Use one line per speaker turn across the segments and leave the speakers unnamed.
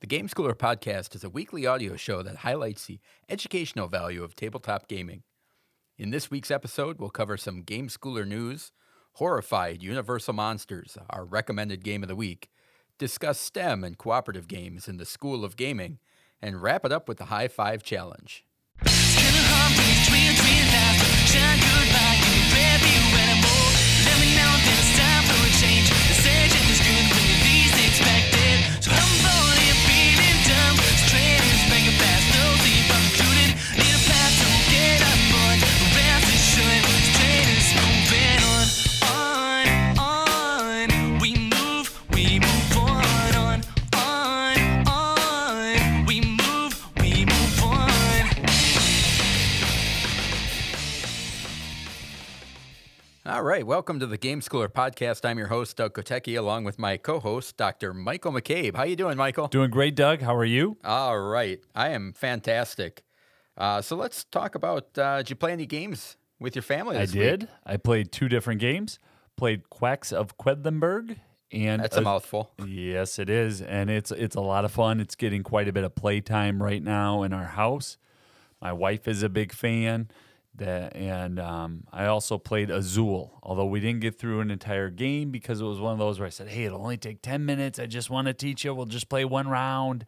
The Game Schooler podcast is a weekly audio show that highlights the educational value of tabletop gaming. In this week's episode, we'll cover some Game Schooler news, horrified Universal Monsters, our recommended game of the week, discuss STEM and cooperative games in the School of Gaming, and wrap it up with the High Five Challenge. All right, welcome to the Game Schooler podcast. I'm your host, Doug Kotecki, along with my co-host, Dr. Michael McCabe. How you doing, Michael?
Doing great, Doug. How are you?
All right, I am fantastic. Uh, so let's talk about. Uh, did you play any games with your family?
I
This week?
did. I played two different games. Played Quacks of Quedlinburg, and
That's a mouthful.
Yes, it is, and it's it's a lot of fun. It's getting quite a bit of playtime right now in our house. My wife is a big fan. That and um, I also played Azul, although we didn't get through an entire game because it was one of those where I said, "Hey, it'll only take ten minutes. I just want to teach you. We'll just play one round."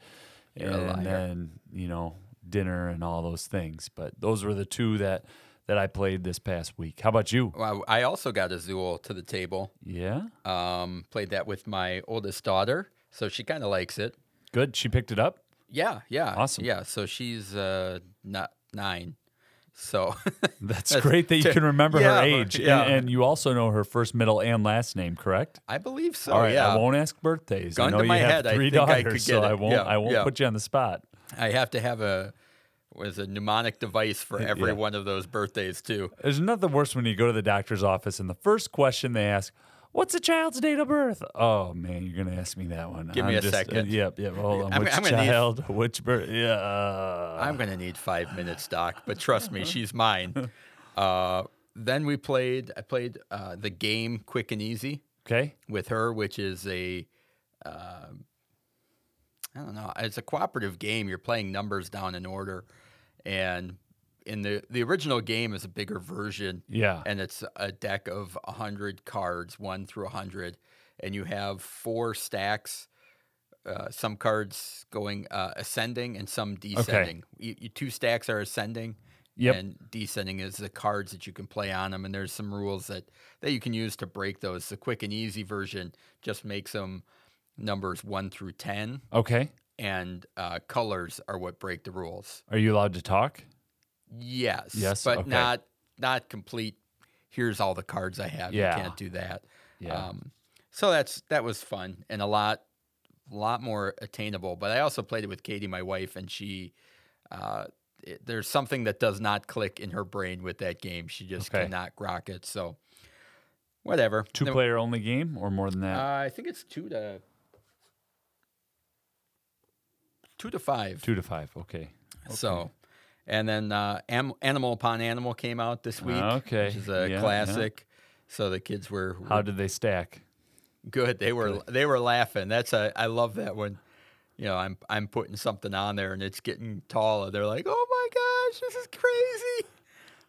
You're
and then you know dinner and all those things. But those were the two that that I played this past week. How about you?
Well, I also got Azul to the table.
Yeah,
Um, played that with my oldest daughter, so she kind of likes it.
good. She picked it up.
Yeah, yeah,
Awesome.
Yeah, so she's uh, not nine. So
That's,
That's
great that you can remember
yeah,
her age, and-
yeah.
and, you also know her first, middle, and last name, correct?
I believe so.
All right,
yeah,
I won't ask birthdays.
Gun
I know
to
you
my
have
head, I
three
think I
daughters,
could
so
get
I
it.
won't.
Yeah,
I won't put you on the spot.
I have to have a was a mnemonic device for every one of those birthdays too.
There's nothing worse when you go to the doctor's office and the first question they ask, "What's a child's date of birth?" Oh man, you're gonna ask me that one.
Give me
I'm
a
just- uh,
second.
yep, yep. Hold on.
I'm-
Which
I'm gonna need-
child? Which birth? Yeah.
I'm gonna need five minutes, Doc, but trust me, she's mine. Uh, then we played. I played uh, the game Quick and Easy
okay.
with her, which is a. Uh, I don't know. It's a cooperative game. You're playing numbers down in order, and in the the original game is a bigger version.
Yeah.
and it's a deck of 100 cards, 1 through 100, and you have four stacks, uh, some cards going uh, ascending and some descending. You, you, two stacks are ascending,
Yep.
and descending is the cards that you can play on them, and there's some rules that, that you can use to break those. The quick and easy version just makes them numbers 1 through 10,
Okay.
and uh, colors are what break the rules.
Are you allowed to talk?
Yes.
Yes,
But
okay.
not not complete. Here's all the cards I have.
Yeah.
You can't do that.
Yeah.
Um, so that's that was fun and a lot lot more attainable. But I also played it with Katie, my wife, and she. Uh, it, there's something that does not click in her brain with that game. She just
Okay.
cannot grok it. So, whatever.
Two
Then-
player only game or more than that?
Uh, I think it's two to two to five.
Two to five. Okay.
So, and then uh, Am- Animal Upon Animal came out this week.
Okay,
which is a
yeah, yeah.
classic. So the kids were, were
How did they stack?
good. They were they were laughing. That's a I love that when, you know, I'm I'm putting something on there and it's getting taller. They're like, oh my gosh, this is crazy.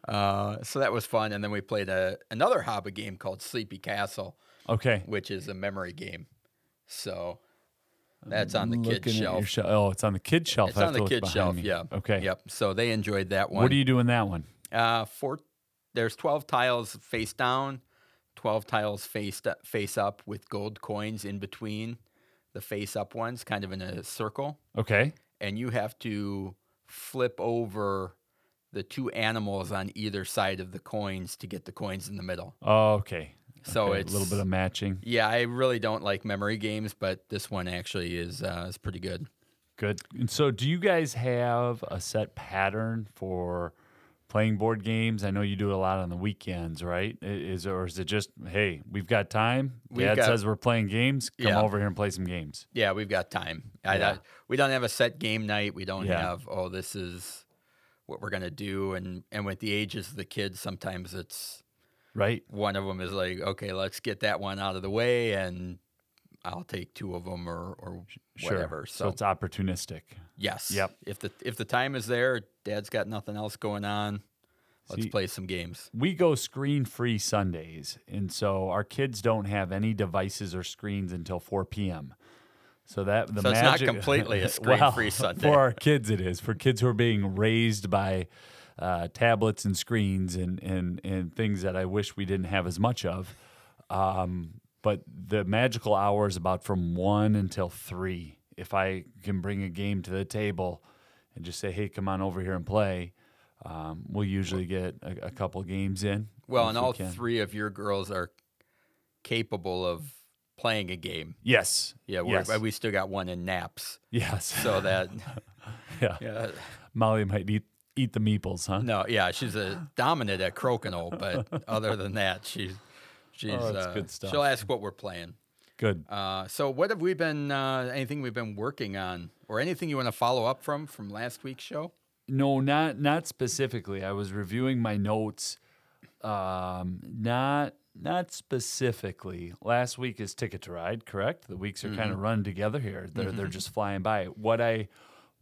Uh, so that was fun. And then we played a another hobby game called Sleepy Castle,
Okay.
which is a memory game. So that's on the kid
Looking
shelf.
shel- oh, it's on the kid shelf.
It's on the
look
kid shelf.
me.
Yeah.
Okay.
Yep. So they enjoyed that one.
What do you do in that one?
Uh, four. There's twelve tiles face down, twelve tiles face face up with gold coins in between the face up ones, kind of in a circle,
Okay.
and you have to flip over the two animals on either side of the coins to get the coins in the middle.
Oh, okay.
So
Okay,
it's
a little bit of matching.
Yeah, I really don't like memory games, but this one actually is uh, is pretty good.
Good. And so, do you guys have a set pattern for playing board games? I know you do it a lot on the weekends, right? Is or is it just, hey, we've got time?
We've
Dad
got-
says we're playing games. Come
Yeah.
over here and play some games.
Yeah, we've got time. I,
Yeah.
I- we don't have a set game night. We don't
Yeah.
have oh this is what we're gonna do. And and with the ages of the kids, sometimes it's
Right.
one of them is like okay, let's get that one out of the way, and I'll take two of them or or
Sure.
whatever.
So,
So,
it's opportunistic.
yes,
Yep.
If the if the time is there, Dad's got nothing else going on. Let's
See-
play some games.
We go screen free Sundays, and so our kids don't have any devices or screens until 4 p.m. So that the
So it's not completely a screen-free Sunday.
for our kids. It is for kids who are being raised by uh, tablets and screens and and and things that I wish we didn't have as much of. Um, but the magical hour is about from one until three. If I can bring a game to the table and just say, "Hey, come on over here and play," um, we'll usually get a, a couple games in.
Well, and
we
all
can.
three of your girls are capable of playing a game.
Yes.
Yeah, we're,
Yes.
we still got one in naps,
Yes.
so that
yeah.
yeah,
Molly might eat eat the meeples, huh?
no, yeah, she's a dominant at crokinole, but other than that, she's she's
Oh, that's
uh,
good stuff.
She'll ask what we're playing.
Good.
Uh, so, what have we been? Uh, anything we've been working on, or anything you want to follow up from from last week's show?
No, not not specifically. I was reviewing my notes. Um, not not specifically. Last week is Ticket to Ride, correct? The weeks are kind of run together here. They're they're just flying by. What I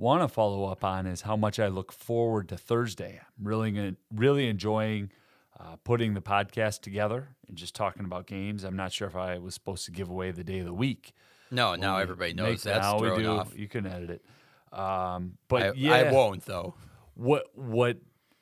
want to follow up on is how much I look forward to Thursday. I'm really really enjoying uh, putting the podcast together and just talking about games. I'm not sure if I was supposed to give away the day of the week.
No, now
We
everybody knows that's
now we do.
off.
You can edit it. Um, but
I,
yeah,
I won't though.
what what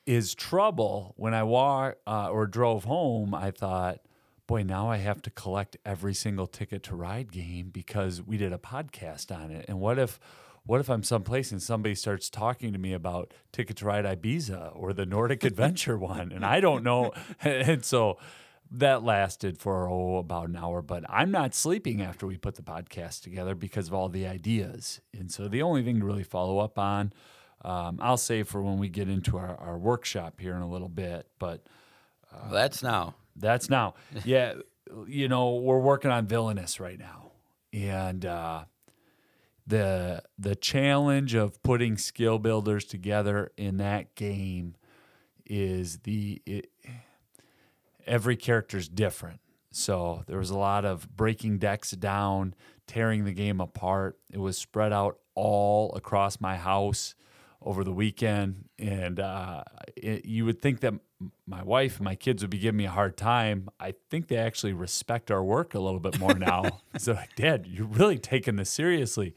is trouble when I walk uh, or drove home, I thought, boy, now I have to collect every single ticket to ride game because we did a podcast on it. And what if what if I'm someplace and somebody starts talking to me about Ticket to Ride Ibiza or the Nordic Adventure one, and I don't know, and so that lasted for oh about an hour. But I'm not sleeping after we put the podcast together because of all the ideas, and so the only thing to really follow up on. Um, I'll save for when we get into our, our workshop here in a little bit, but
Well, that's now.
that's now. Yeah, you know, we're working on Villainous right now. And uh, the the challenge of putting skill builders together in that game is the it, every character's different. So there was a lot of breaking decks down, tearing the game apart. It was spread out all across my house over the weekend, and uh, it, you would think that my wife and my kids would be giving me a hard time. I think they actually respect our work a little bit more now. so like, Dad, you're really taking this seriously,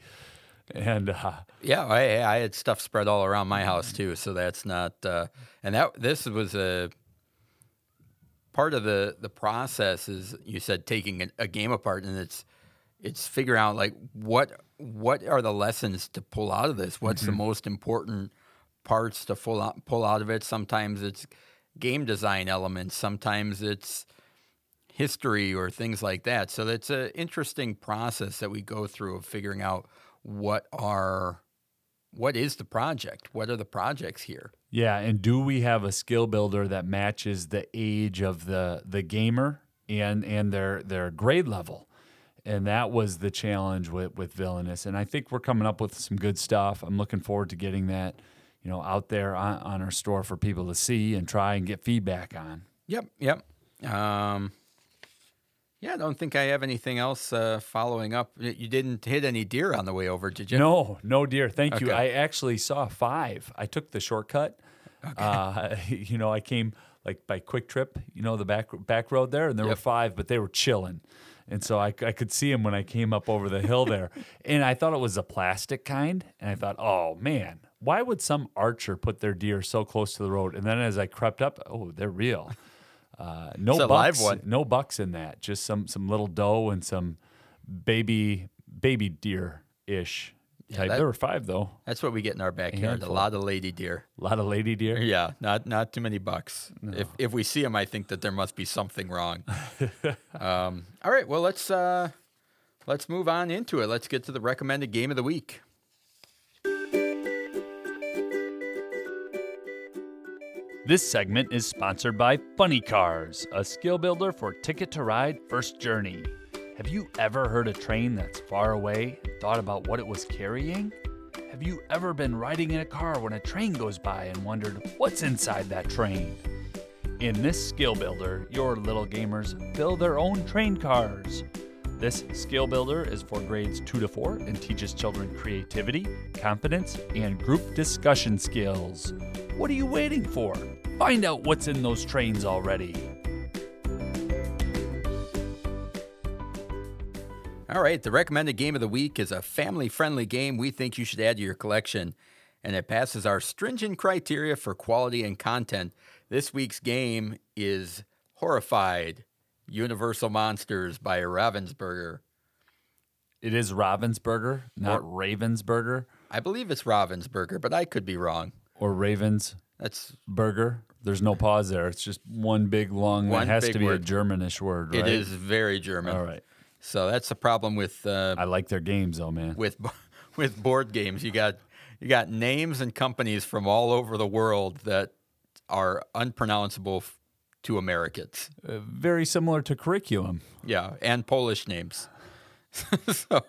and uh,
Yeah, I, I had stuff spread all around my house too, so that's not. Uh, and that this was a part of the the process. Is you said taking a, a game apart, and it's it's figuring out like what what are the lessons to pull out of this. What's the most important parts to pull out pull out of it? Sometimes it's game design elements. Sometimes it's history or things like that. So it's an interesting process that we go through of figuring out what are what is the project? What are the projects here?
Yeah, and do we have a skill builder that matches the age of the the gamer and and their their grade level? And that was the challenge with with Villainous. And I think we're coming up with some good stuff. I'm looking forward to getting that, you know, out there on, on our store for people to see and try and get feedback on.
Yep, yep. Um, yeah, I don't think I have anything else uh, following up. You didn't hit any deer on the way over, did you?
No, no, deer. Thank you. I actually saw five. I took the shortcut. Uh, you know, I came like by QuikTrip, you know, the back back road there, and there were five, but they were chilling. And so I, I could see them when I came up over the hill there. and I thought it was a plastic kind. And I thought, oh, man, why would some archer put their deer so close to the road? And then as I crept up, oh, they're real. Uh, no
a live
bucks,
one.
no bucks in that. Just some some little doe and some baby baby deer ish type.
that-
there were five though.
That's what we get in our backyard. A lot of lady deer.
A lot of lady deer.
Yeah, not not too many bucks. If if we see them, I think that there must be something wrong. um, all right, well let's uh, let's move on into it. Let's get to the recommended game of the week.
This segment is sponsored by Funny Cars, a skill builder for Ticket to Ride First Journey. Have you ever heard a train that's far away and thought about what it was carrying? Have you ever been riding in a car when a train goes by and wondered what's inside that train? In this skill builder, your little gamers build their own train cars. This skill builder is for grades 2 to 4 and teaches children creativity, confidence, and group discussion skills. What are you waiting for? Find out what's in those trains already.
All right, the recommended game of the week is a family friendly game we think you should add to your collection, and it passes our stringent criteria for quality and content. This week's game is Horrified Universal Monsters by Ravensburger.
It is Ravensburger, not Ravensburger
I believe it's Ravensburger, but I could be wrong.
or Ravensburger.
That's burger.
There's no pause there. It's just one big long.
One
it has to be
word.
a Germanish word, right?
it is very German.
All right.
So that's the problem with uh,
I like their games though, man.
with with board games. You got you got names and companies from all over the world that are unpronounceable to Americans.
Uh, very similar to curriculum.
Yeah, and Polish names. so,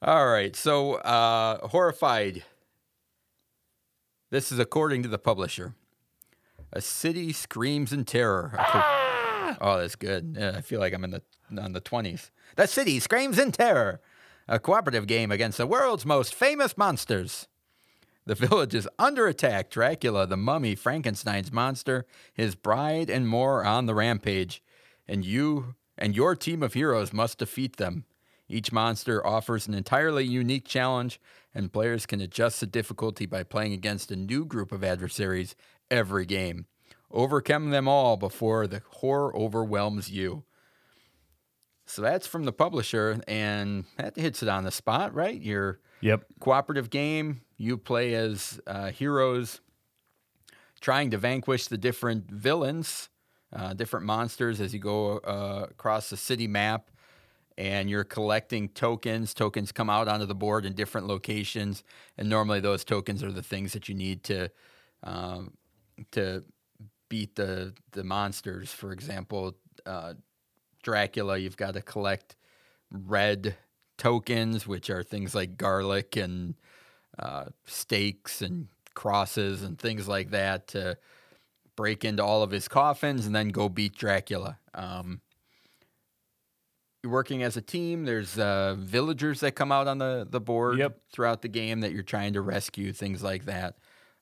all right. So, uh, horrified. This is according to the publisher. A city screams in terror. A co- ah! Oh, that's good. Yeah, I feel like I'm in the on the twenties. The city screams in terror. A cooperative game against the world's most famous monsters. The village is under attack. Dracula, the mummy, Frankenstein's monster, his bride, and more are on the rampage. And you and your team of heroes must defeat them. Each monster offers an entirely unique challenge, and players can adjust the difficulty by playing against a new group of adversaries every game. Overcome them all before the horror overwhelms you. So that's from the publisher, and that hits it on the spot, right? You're
Yep.
cooperative game. You play as uh, heroes trying to vanquish the different villains, uh, different monsters as you go uh, across the city map. And you're collecting tokens. Tokens come out onto the board in different locations, and normally those tokens are the things that you need to um, to beat the the monsters. For example, uh, Dracula, you've got to collect red tokens, which are things like garlic and uh, stakes and crosses and things like that to break into all of his coffins and then go beat Dracula. Um, you're working as a team. There's uh, villagers that come out on the, the board
Yep.
throughout the game that you're trying to rescue, things like that.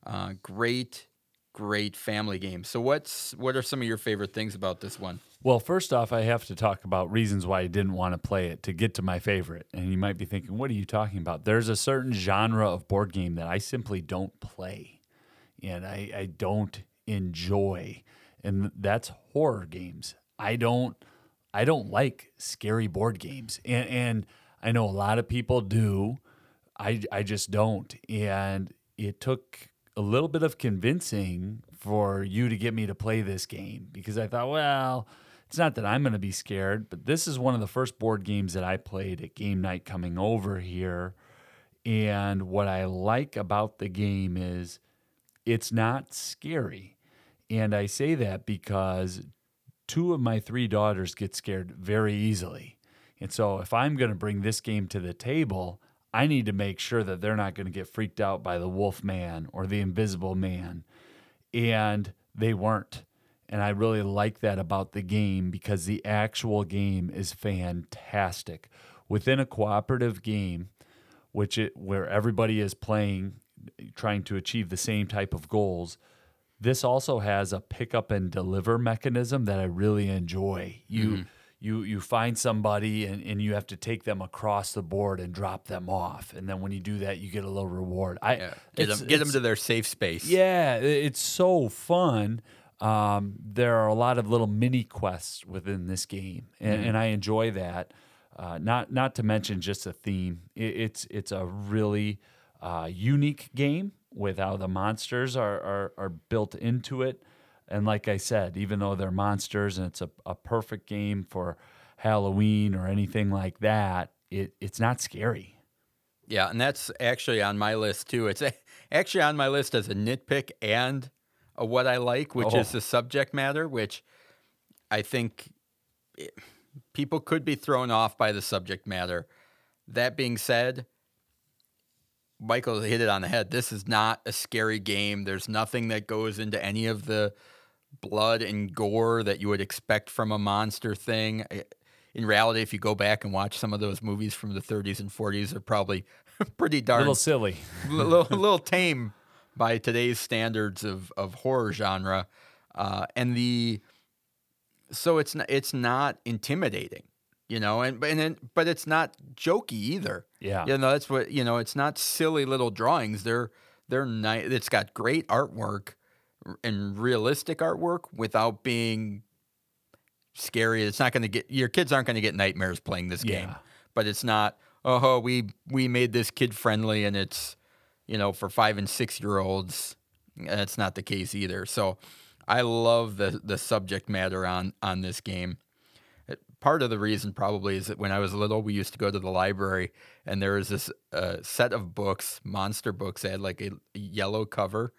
Uh, great, great family game. So, what's what are some of your favorite things about this one?
Well, first off, I have to talk about reasons why I didn't want to play it to get to my favorite. And you might be thinking, what are you talking about? There's a certain genre of board game that I simply don't play and I, I don't enjoy. And that's horror games. I don't I don't like scary board games. And and I know a lot of people do. I I just don't. And it took a little bit of convincing for you to get me to play this game because I thought, well, it's not that I'm going to be scared, but this is one of the first board games that I played at game night coming over here. And what I like about the game is it's not scary. And I say that because two of my three daughters get scared very easily. And so if I'm going to bring this game to the table, I need to make sure that they're not going to get freaked out by the wolf man or the invisible man. And they weren't. And I really like that about the game because the actual game is fantastic. Within a cooperative game, which it where everybody is playing trying to achieve the same type of goals, this also has a pick up and deliver mechanism that I really enjoy. You you you find somebody and, and you have to take them across the board and drop them off. And then when you do that, you get a little reward. I
Get them, get them to their safe space.
yeah, it's so fun. Um, there are a lot of little mini quests within this game, and, and I enjoy that. Uh, not not to mention just the theme. It, it's it's a really uh, unique game with how the monsters are, are are built into it. And like I said, even though they're monsters and it's a, a perfect game for Halloween or anything like that, it it's not scary.
Yeah, and that's actually on my list too. It's a, actually on my list as a nitpick and a what I like, which is
Oh.
the subject matter, which I think eh, people could be thrown off by the subject matter. That being said, Michael hit it on the head. This is not a scary game. There's nothing that goes into any of the blood and gore that you would expect from a monster thing. In reality, if you go back and watch some of those movies from the 30s and 40s, they're probably pretty darn
little silly.
a little, little tame by today's standards of, of horror genre. Uh, and the so it's not, it's not intimidating, you know, and but and then, but it's not jokey either.
Yeah.
You know, that's what you know. It's not silly little drawings. They're they're nice. It's got great artwork and realistic artwork without being scary. It's not going to get your kids aren't going to get nightmares playing this game.
Yeah.
But it's not. Oh, we we made this kid friendly, and it's you know for five and six year olds. That's not the case either. So I love the the subject matter on on this game part of the reason probably is that when I was little, we used to go to the library and there was this uh, set of books, monster books. They had like a yellow cover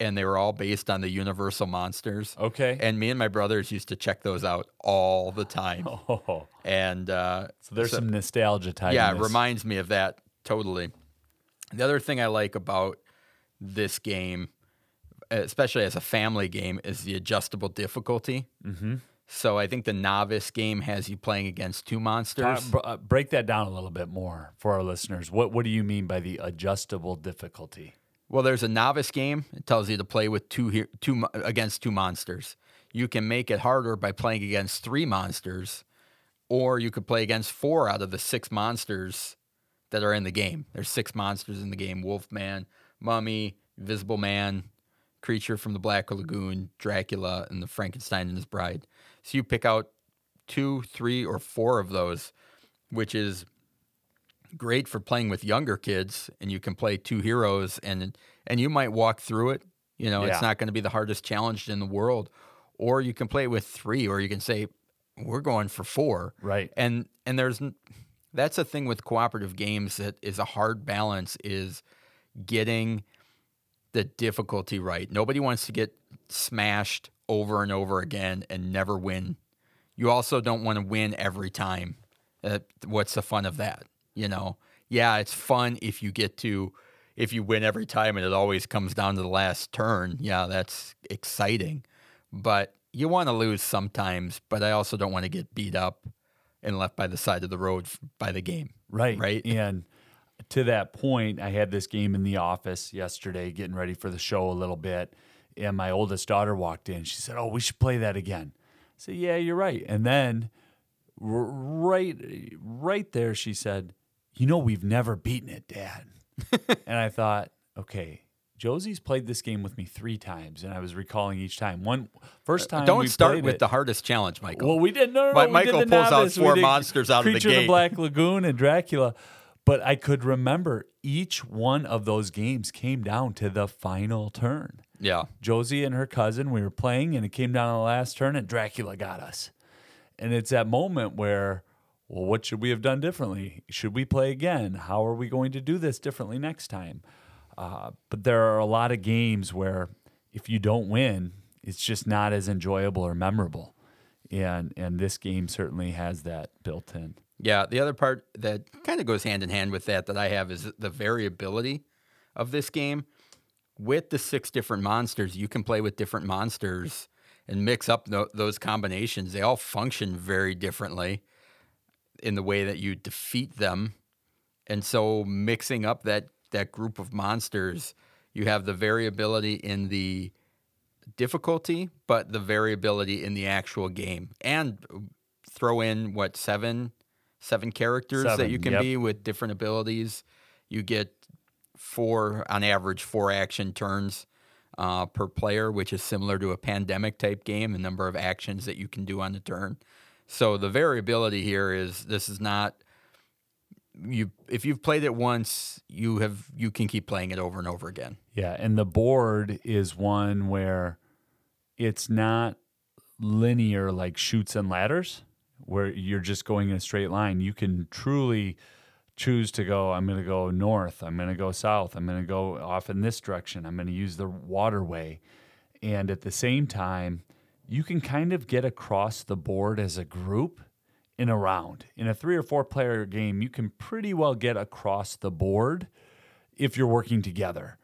and they were all based on the Universal monsters.
Okay.
And me and my brothers used to check those out all the time.
oh,
And uh,
so there's some nostalgia tied.
yeah, it reminds me of that totally. The other thing I like about this game, especially as a family game, is the adjustable difficulty. Mm-hmm. So I think the novice game has you playing against two monsters.
uh, break that down a little bit more for our listeners. What What do you mean by the adjustable difficulty?
Well, there's a novice game. It tells you to play with two two against two monsters. You can make it harder by playing against three monsters, or you could play against four out of the six monsters that are in the game. There's six monsters in the game: Wolfman, Mummy, Invisible Man, Creature from the Black Lagoon, Dracula, and the Frankenstein and his bride. So you pick out two, three, or four of those, which is great for playing with younger kids and you can play two heroes and and you might walk through it you know
Yeah.
it's not going to be the hardest challenge in the world or you can play with three or you can say we're going for four
Right.
and and there's that's a thing with cooperative games that is a hard balance is getting the difficulty right nobody wants to get smashed over and over again and never win you also don't want to win every time uh, what's the fun of that you know yeah it's fun if you get to if you win every time and it always comes down to the last turn yeah that's exciting but you want to lose sometimes but i also don't want to get beat up and left by the side of the road by the game
Right.
Right.
And to that point, I had this game in the office yesterday, getting ready for the show a little bit. And my oldest daughter walked in. She said, Oh, we should play that again. I said, Yeah, you're right. And then r- right right there, she said, You know, we've never beaten it, Dad. and I thought, okay. Josie's played this game with me three times, and I was recalling each time. One first time,
Uh, don't start with
it-
the hardest challenge michael
well, we did no, no, no did
Michael
the
pulls out
novice. We
four monsters out of the
Creature of the Black Lagoon and Dracula, but I could remember each one of those games came down to the final turn.
Yeah
Josie and her cousin, we were playing, and it came down to the last turn, and Dracula got us. And it's that moment where, well, what should we have done differently? Should we play again? How are we going to do this differently next time? Uh, but there are a lot of games where if you don't win, it's just not as enjoyable or memorable. And and this game certainly has that built in.
Yeah, the other part that kind of goes hand in hand with that that I have is the variability of this game. With the six different monsters, you can play with different monsters and mix up tho- those combinations. They all function very differently in the way that you defeat them. And so mixing up that that group of monsters, you have the variability in the difficulty, but the variability in the actual game. And throw in what seven seven characters that you can
yep.
be with different abilities. You get four on average four action turns uh, per player, which is similar to a pandemic type game. The number of actions that you can do on the turn. So the variability here is this is not you if you've played it once, you have you can keep playing it over and over again.
Yeah, and the board is one where it's not linear like Chutes and Ladders where you're just going in a straight line. You can truly choose to go I'm going to go north, I'm going to go south, I'm going to go off in this direction. I'm going to use the waterway. And at the same time, you can kind of get across the board as a group in a round. In a 3 or 4 player game, you can pretty well get across the board if you're working together.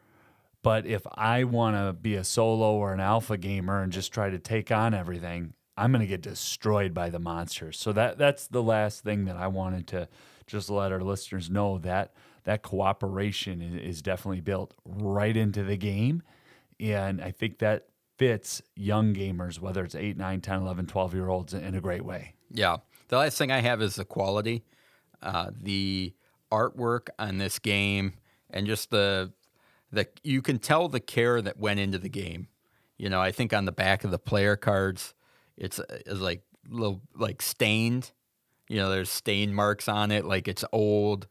But if I want to be a solo or an alpha gamer and just try to take on everything, I'm going to get destroyed by the monsters. So that that's the last thing that I wanted to just let our listeners know that that cooperation is, definitely built right into the game. And I think that fits young gamers, whether it's 8, 9, 10, 11, 12 year olds, in a great way.
Yeah. The last thing I have is the quality, uh, the artwork on this game, and just the the you can tell the care that went into the game. You know, I think on the back of the player cards, it's, it's like little like stained. You know, there's stain marks on it, like it's old,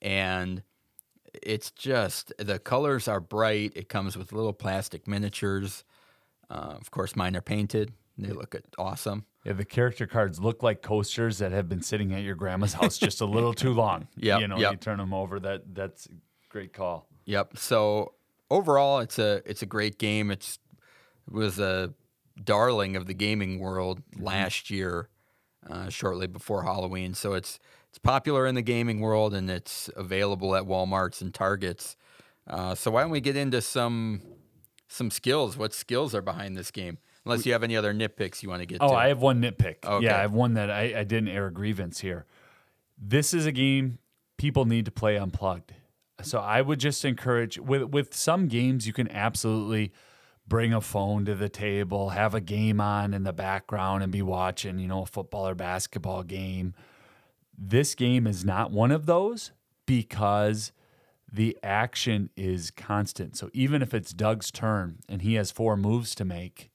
and it's just the colors are bright. It comes with little plastic miniatures. Uh, of course, mine are painted. They look awesome.
Yeah, the character cards look like coasters that have been sitting at your grandma's house just a little too long.
Yeah,
you know,
yep.
you turn them over. That that's a great call.
Yep. So overall, it's a it's a great game. It's it was a darling of the gaming world last year, uh, shortly before Halloween. So it's it's popular in the gaming world and it's available at WalMarts and Targets. Uh, so why don't we get into some some skills? What skills are behind this game? Unless you have any other nitpicks you want to get
Oh,
to.
I have one nitpick.
Okay.
Yeah, I have one that I, I didn't air a grievance here. This is a game people need to play unplugged. So I would just encourage with with some games you can absolutely bring a phone to the table, have a game on in the background and be watching, you know, a football or basketball game. This game is not one of those because the action is constant. So even if it's Doug's turn and he has four moves to make,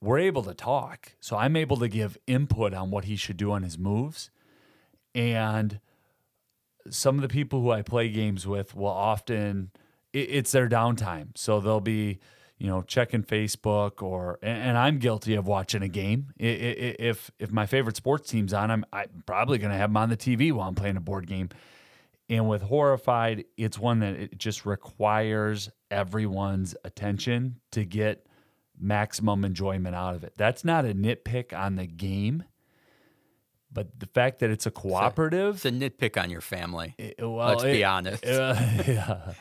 we're able to talk. So I'm able to give input on what he should do on his moves. And some of the people who I play games with will often, it's their downtime. So they'll be, you know, checking Facebook or, and, I'm guilty of watching a game. If, if my favorite sports team's on, I'm, I'm probably going to have them on the TV while I'm playing a board game. And with Horrified, it's one that it just requires everyone's attention to get maximum enjoyment out of it. That's not a nitpick on the game, but the fact that it's a cooperative.
it's a nitpick on your family.
it- well,
Let's be honest.
uh, yeah.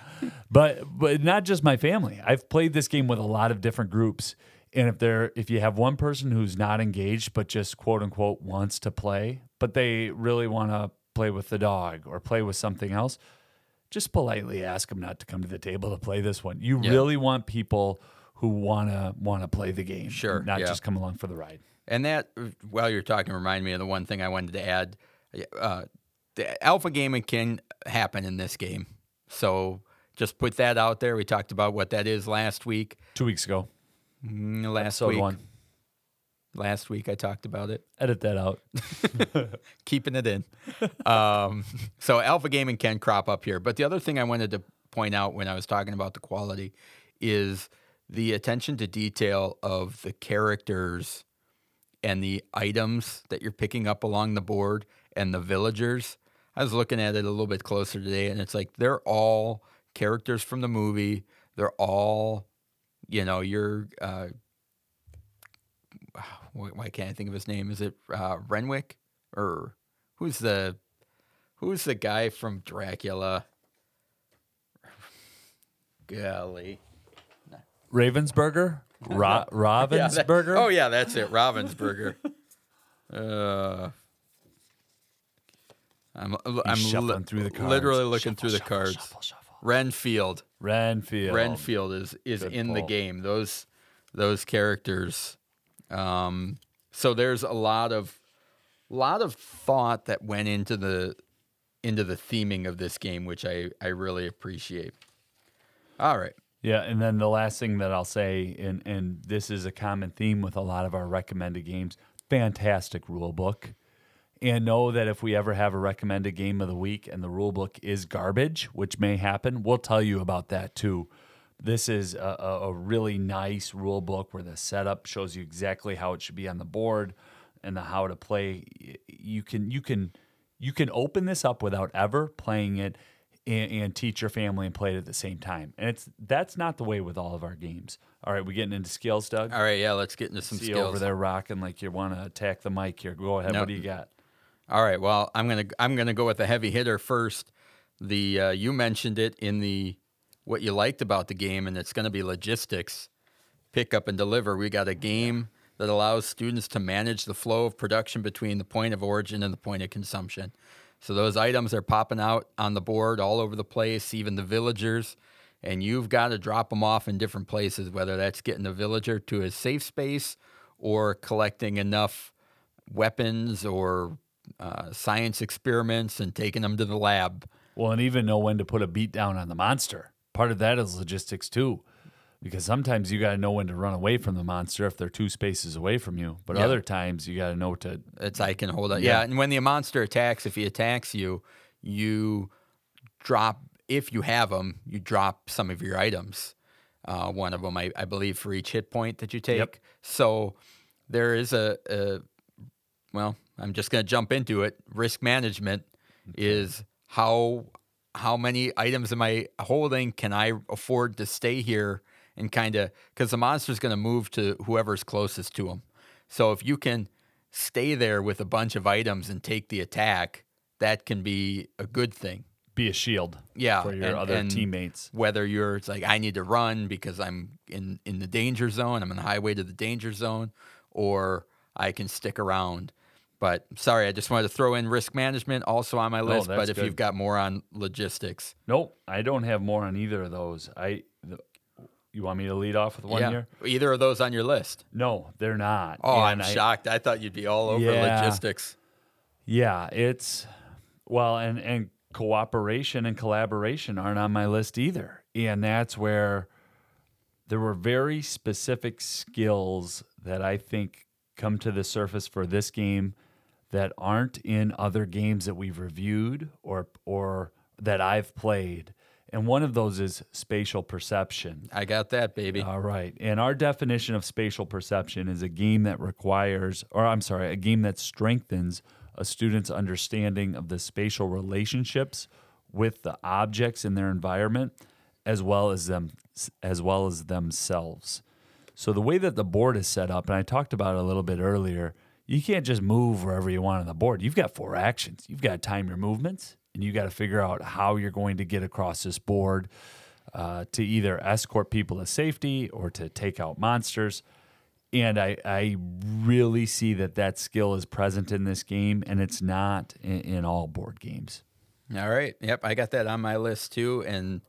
But but not just my family. I've played this game with a lot of different groups. And if there if you have one person who's not engaged but just quote unquote wants to play, but they really want to play with the dog or play with something else, just politely ask them not to come to the table to play this one. You
Yeah.
really want people who want to want to play the game,
Sure,
not
yeah.
just come along for the ride.
And that, while you're talking, remind me of the one thing I wanted to add. Uh, the alpha gaming can happen in this game. So just put that out there. We talked about what that is last week.
Two weeks ago,
Mm, Last
episode
week,
one.
last week I talked about it.
Edit that out.
keeping it in. um, so alpha gaming can crop up here, but the other thing I wanted to point out when I was talking about the quality is the attention to detail of the characters and the items that you're picking up along the board and the villagers. I was looking at it a little bit closer today, and it's like they're all characters from the movie. They're all, you know, you're. Uh, why can't I think of his name? Is it uh, Renwick or who's the who's the guy from Dracula? Golly,
Ravensburger, Ro-
Yeah, that- oh yeah, that's it, Ravensburger. uh, I'm I'm
shuffling through the cards.
literally looking
Shuffle,
through the cards.
shuffle, shuffle.
Renfield.
Renfield.
Renfield is is
Good
in the game. Those those characters. Um, so there's a lot of lot of thought that went into the into the theming of this game, which I I really appreciate. All right.
Yeah, and then the last thing that I'll say, and and this is a common theme with a lot of our recommended games, fantastic rule book. And know that if we ever have a recommended game of the week and the rule book is garbage, which may happen, we'll tell you about that too. This is a, a, really nice rule book where the setup shows you exactly how it should be on the board and the how to play. You can you can you can open this up without ever playing it and, and teach your family and play it at the same time. And it's that's not the way with all of our games. All right, we getting into skills, Doug.
All right, yeah, let's get into some
See
skills.
over there rocking like you want to attack the mic here. Go ahead.
No.
What do you got?
All right. Well, I'm gonna I'm gonna go with the heavy hitter first. The uh, you mentioned it in the what you liked about the game, and it's gonna be logistics, pick up and deliver. We got a game that allows students to manage the flow of production between the point of origin and the point of consumption. So those items are popping out on the board all over the place, even the villagers, and you've got to drop them off in different places, whether that's getting the villager to a safe space or collecting enough weapons or uh, science experiments and taking them to the lab.
Well, and even know when to put a beat down on the monster. Part of that is logistics too, because sometimes you got to know when to run away from the monster if they're two spaces away from you. But
Yeah.
other times you got to know to.
It's I can hold it. Yeah.
Yeah.
and when the monster attacks, if he attacks you, you drop if you have them, you drop some of your items. Uh, one of them, I, I believe, for each hit point that you take.
Yep.
So there is a, a well, I'm just going to jump into it. Risk management is how how many items am I holding? Can I afford to stay here and kind of because the monster's going to move to whoever's closest to him. So if you can stay there with a bunch of items and take the attack, that can be a good thing.
Be a shield
Yeah,
for your
and-
other
and
teammates.
Whether you're it's like I need to run because I'm in in the danger zone, I'm on the highway to the danger zone, or I can stick around. But sorry, I just wanted to throw in risk management also on my list. but if
good.
you've got more on logistics,
Nope, I don't have more on either of those. I. The, you want me to lead off with one
yeah,
here?
either of those on your list.
No, they're not.
Oh, I'm
I-
shocked. I thought you'd be all over
Yeah.
logistics.
Yeah, it's well, and and cooperation and collaboration aren't on my list either, and that's where there were very specific skills that I think come to the surface for this game that aren't in other games that we've reviewed or or that I've played. And one of those is spatial perception.
I got that, baby.
All right. And our definition of spatial perception is a game that requires, or I'm sorry, a game that strengthens a student's understanding of the spatial relationships with the objects in their environment as well as them as well as themselves. So the way that the board is set up, and I talked about it a little bit earlier, you can't just move wherever you want on the board. You've got four actions. You've got to time your movements, and you got to figure out how you're going to get across this board uh, to either escort people to safety or to take out monsters. And I, I really see that that skill is present in this game, and it's not in, in all board games.
All right. Yep, I got that on my list too. And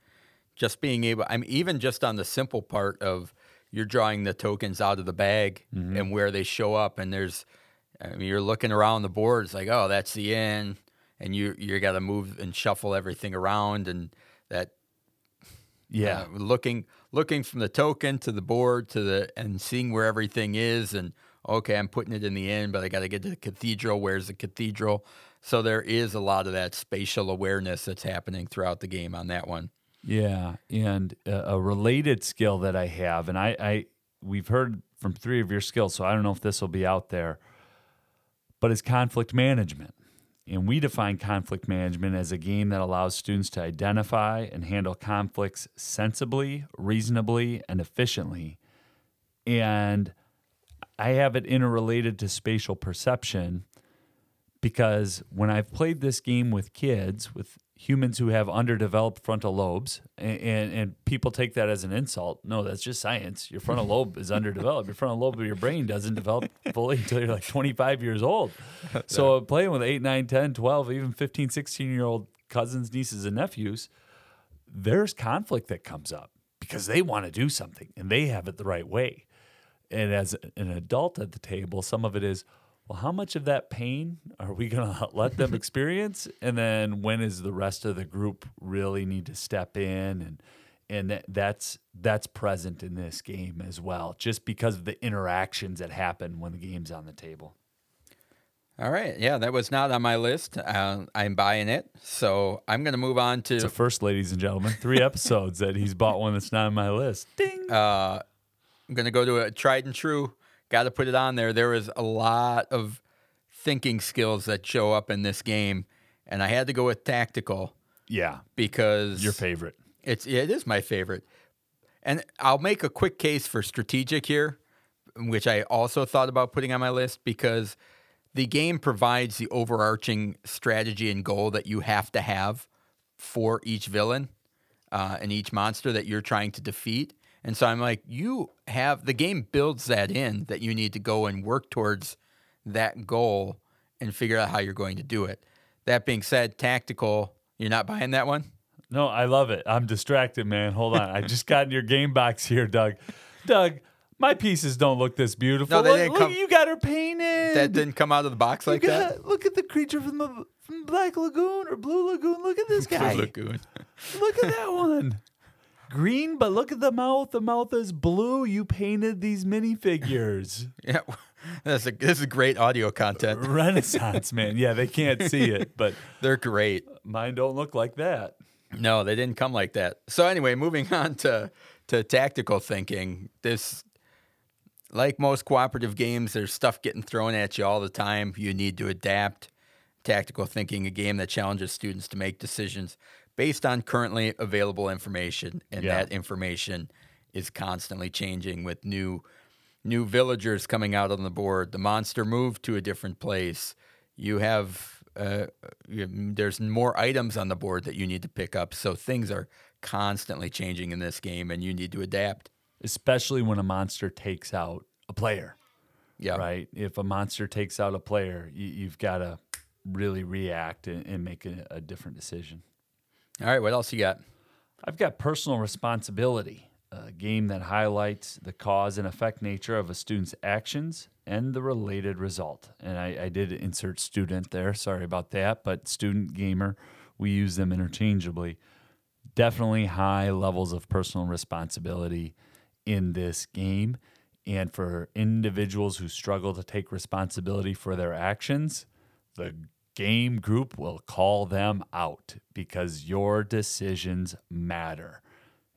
just being able, I'm even just on the simple part of you're drawing the tokens out of the bag and where they show up, and there's, I mean, you're looking around the board. It's like, oh, that's the end, and you you got to move and shuffle everything around, and that
Yeah.
uh, looking looking from the token to the board to the and seeing where everything is and okay i'm putting it in the end, but i got to get to the cathedral where's the cathedral so there is a lot of that spatial awareness that's happening throughout the game on that one
Yeah, and a, a related skill that I have, and I, I we've heard from three of your skills, so I don't know if this will be out there, but it's conflict management. And we define conflict management as a game that allows students to identify and handle conflicts sensibly, reasonably, and efficiently. And I have it interrelated to spatial perception because when I've played this game with kids, with humans who have underdeveloped frontal lobes, and, and, and people take that as an insult. No, that's just science. Your frontal lobe is underdeveloped. Your frontal lobe of your brain doesn't develop fully until you're like 25 years old. So playing with 8, 9, 10, 12, even 15, 16 year old cousins, nieces, and nephews, there's conflict that comes up because they want to do something and they have it the right way. And as an adult at the table, some of it is, well, how much of that pain are we going to let them experience? And then when is the rest of the group really need to step in? And and that, that's that's present in this game as well, just because of the interactions that happen when the game's on the table.
all right yeah that was not on my list uh, i'm buying it so i'm going to move on to
So first, ladies and gentlemen, three episodes that he's bought one that's not on my list. Ding.
uh, I'm going to go to a tried and true. Got to put it on there. There is a lot of thinking skills that show up in this game, and I had to go with tactical
Yeah,
because
your favorite.
It's it is my favorite, and I'll make a quick case for strategic here, which I also thought about putting on my list because the game provides the overarching strategy and goal that you have to have for each villain uh, and each monster that you're trying to defeat. And so I'm like, you have the game builds that in that you need to go and work towards that goal and figure out how you're going to do it. That being said, tactical, you're not buying that one?
No, I love it. I'm distracted, man. Hold on. I just got in your game box here, Doug. Doug, my pieces don't look this beautiful.
No, they
look,
didn't
look,
come-
you got her painted.
That didn't come out of the box like
You
that?
Look at the creature from the from Black Lagoon or Blue Lagoon. Look at this guy.
Blue Lagoon.
Look at that one. Green, but look at the mouth. The mouth is blue. You painted these minifigures.
Yeah, that's a, this is great audio content.
Renaissance, man. Yeah, they can't see it, but
They're great.
mine don't look like that.
No, they didn't come like that. So anyway, moving on to to tactical thinking. This like most cooperative games, there's stuff getting thrown at you all the time. You need to adapt. Tactical thinking, a game that challenges students to make decisions based on currently available information, and
Yeah.
that information is constantly changing with new new villagers coming out on the board. The monster moved to a different place. You have uh, you, there's more items on the board that you need to pick up. So things are constantly changing in this game, and you need to adapt.
Especially when a monster takes out a player.
Yeah,
right? If a monster takes out a player, you, you've got to really react and, and make a, a different decision.
All right, what else you got?
I've got personal responsibility, a game that highlights the cause and effect nature of a student's actions and the related result. And I, I did insert student there. Sorry about that, but student gamer, we use them interchangeably. Definitely high levels of personal responsibility in this game. And for individuals who struggle to take responsibility for their actions, the game group will call them out because your decisions matter.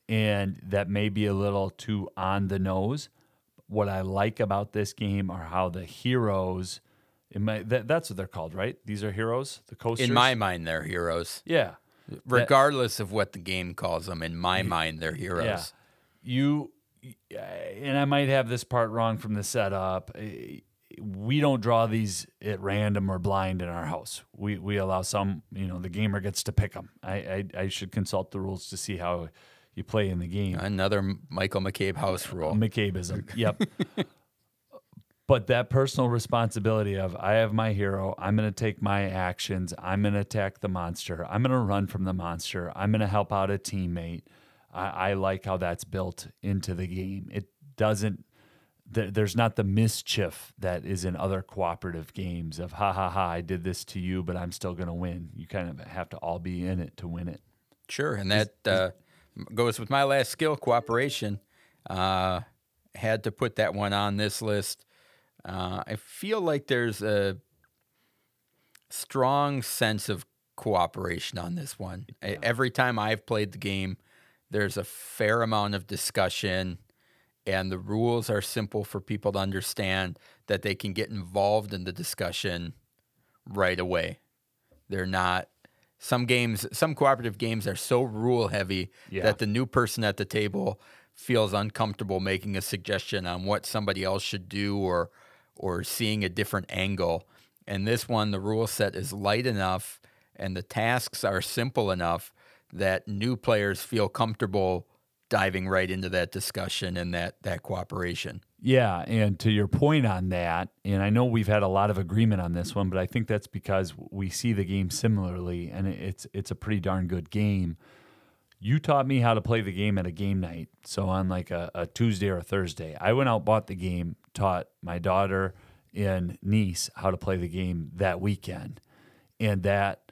And that may be a little too on the nose. What I like about this game are how the heroes, might, that, that's what they're called, right? These are heroes, the coasters.
In my mind, they're heroes,
yeah,
regardless of what the game calls them. In my mind, they're heroes.
Yeah. You and I might have this part wrong from the setup. We don't draw these at random or blind in our house. We we allow some, you know, the gamer gets to pick them. I I, I should consult the rules to see how you play in the game.
Another Michael McCabe house rule.
McCabeism. Yep. but that personal responsibility of I have my hero, I'm going to take my actions, I'm going to attack the monster, I'm going to run from the monster, I'm going to help out a teammate. I, I like how that's built into the game. It doesn't. There, there's not the mischief that is in other cooperative games of ha ha ha I did this to you but I'm still going to win. You kind of have to all be in it to win it.
Sure, and that uh, goes with my last skill, cooperation. Uh, had to put that one on this list. Uh, I feel like there's a strong sense of cooperation on this one. E- Every time I've played the game, there's a fair amount of discussion, and the rules are simple for people to understand that they can get involved in the discussion right away. They're not some games, some cooperative games are so rule heavy
Yeah.
that the new person at the table feels uncomfortable making a suggestion on what somebody else should do or or seeing a different angle. And this one, the rule set is light enough and the tasks are simple enough that new players feel comfortable diving right into that discussion and that that cooperation.
Yeah, and to your point on that, and I know we've had a lot of agreement on this one, but I think that's because we see the game similarly, and it's it's a pretty darn good game. You taught me how to play the game at a game night, so on like a, a Tuesday or a Thursday. I went out, bought the game, taught my daughter and niece how to play the game that weekend, and that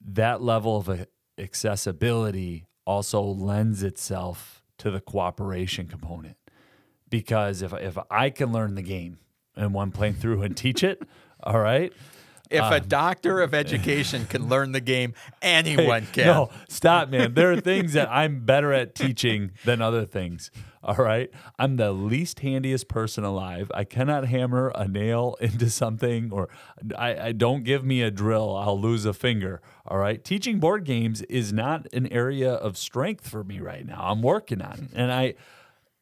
that level of accessibility also lends itself to the cooperation component because if if I can learn the game and one playing through and teach it, all right.
If
Um,
a doctor of education can learn the game, anyone can.
No, stop, man. There are things that I'm better at teaching than other things. All right. I'm the least handiest person alive. I cannot hammer a nail into something, or I, I don't give me a drill. I'll lose a finger. All right. Teaching board games is not an area of strength for me right now. I'm working on it. And I,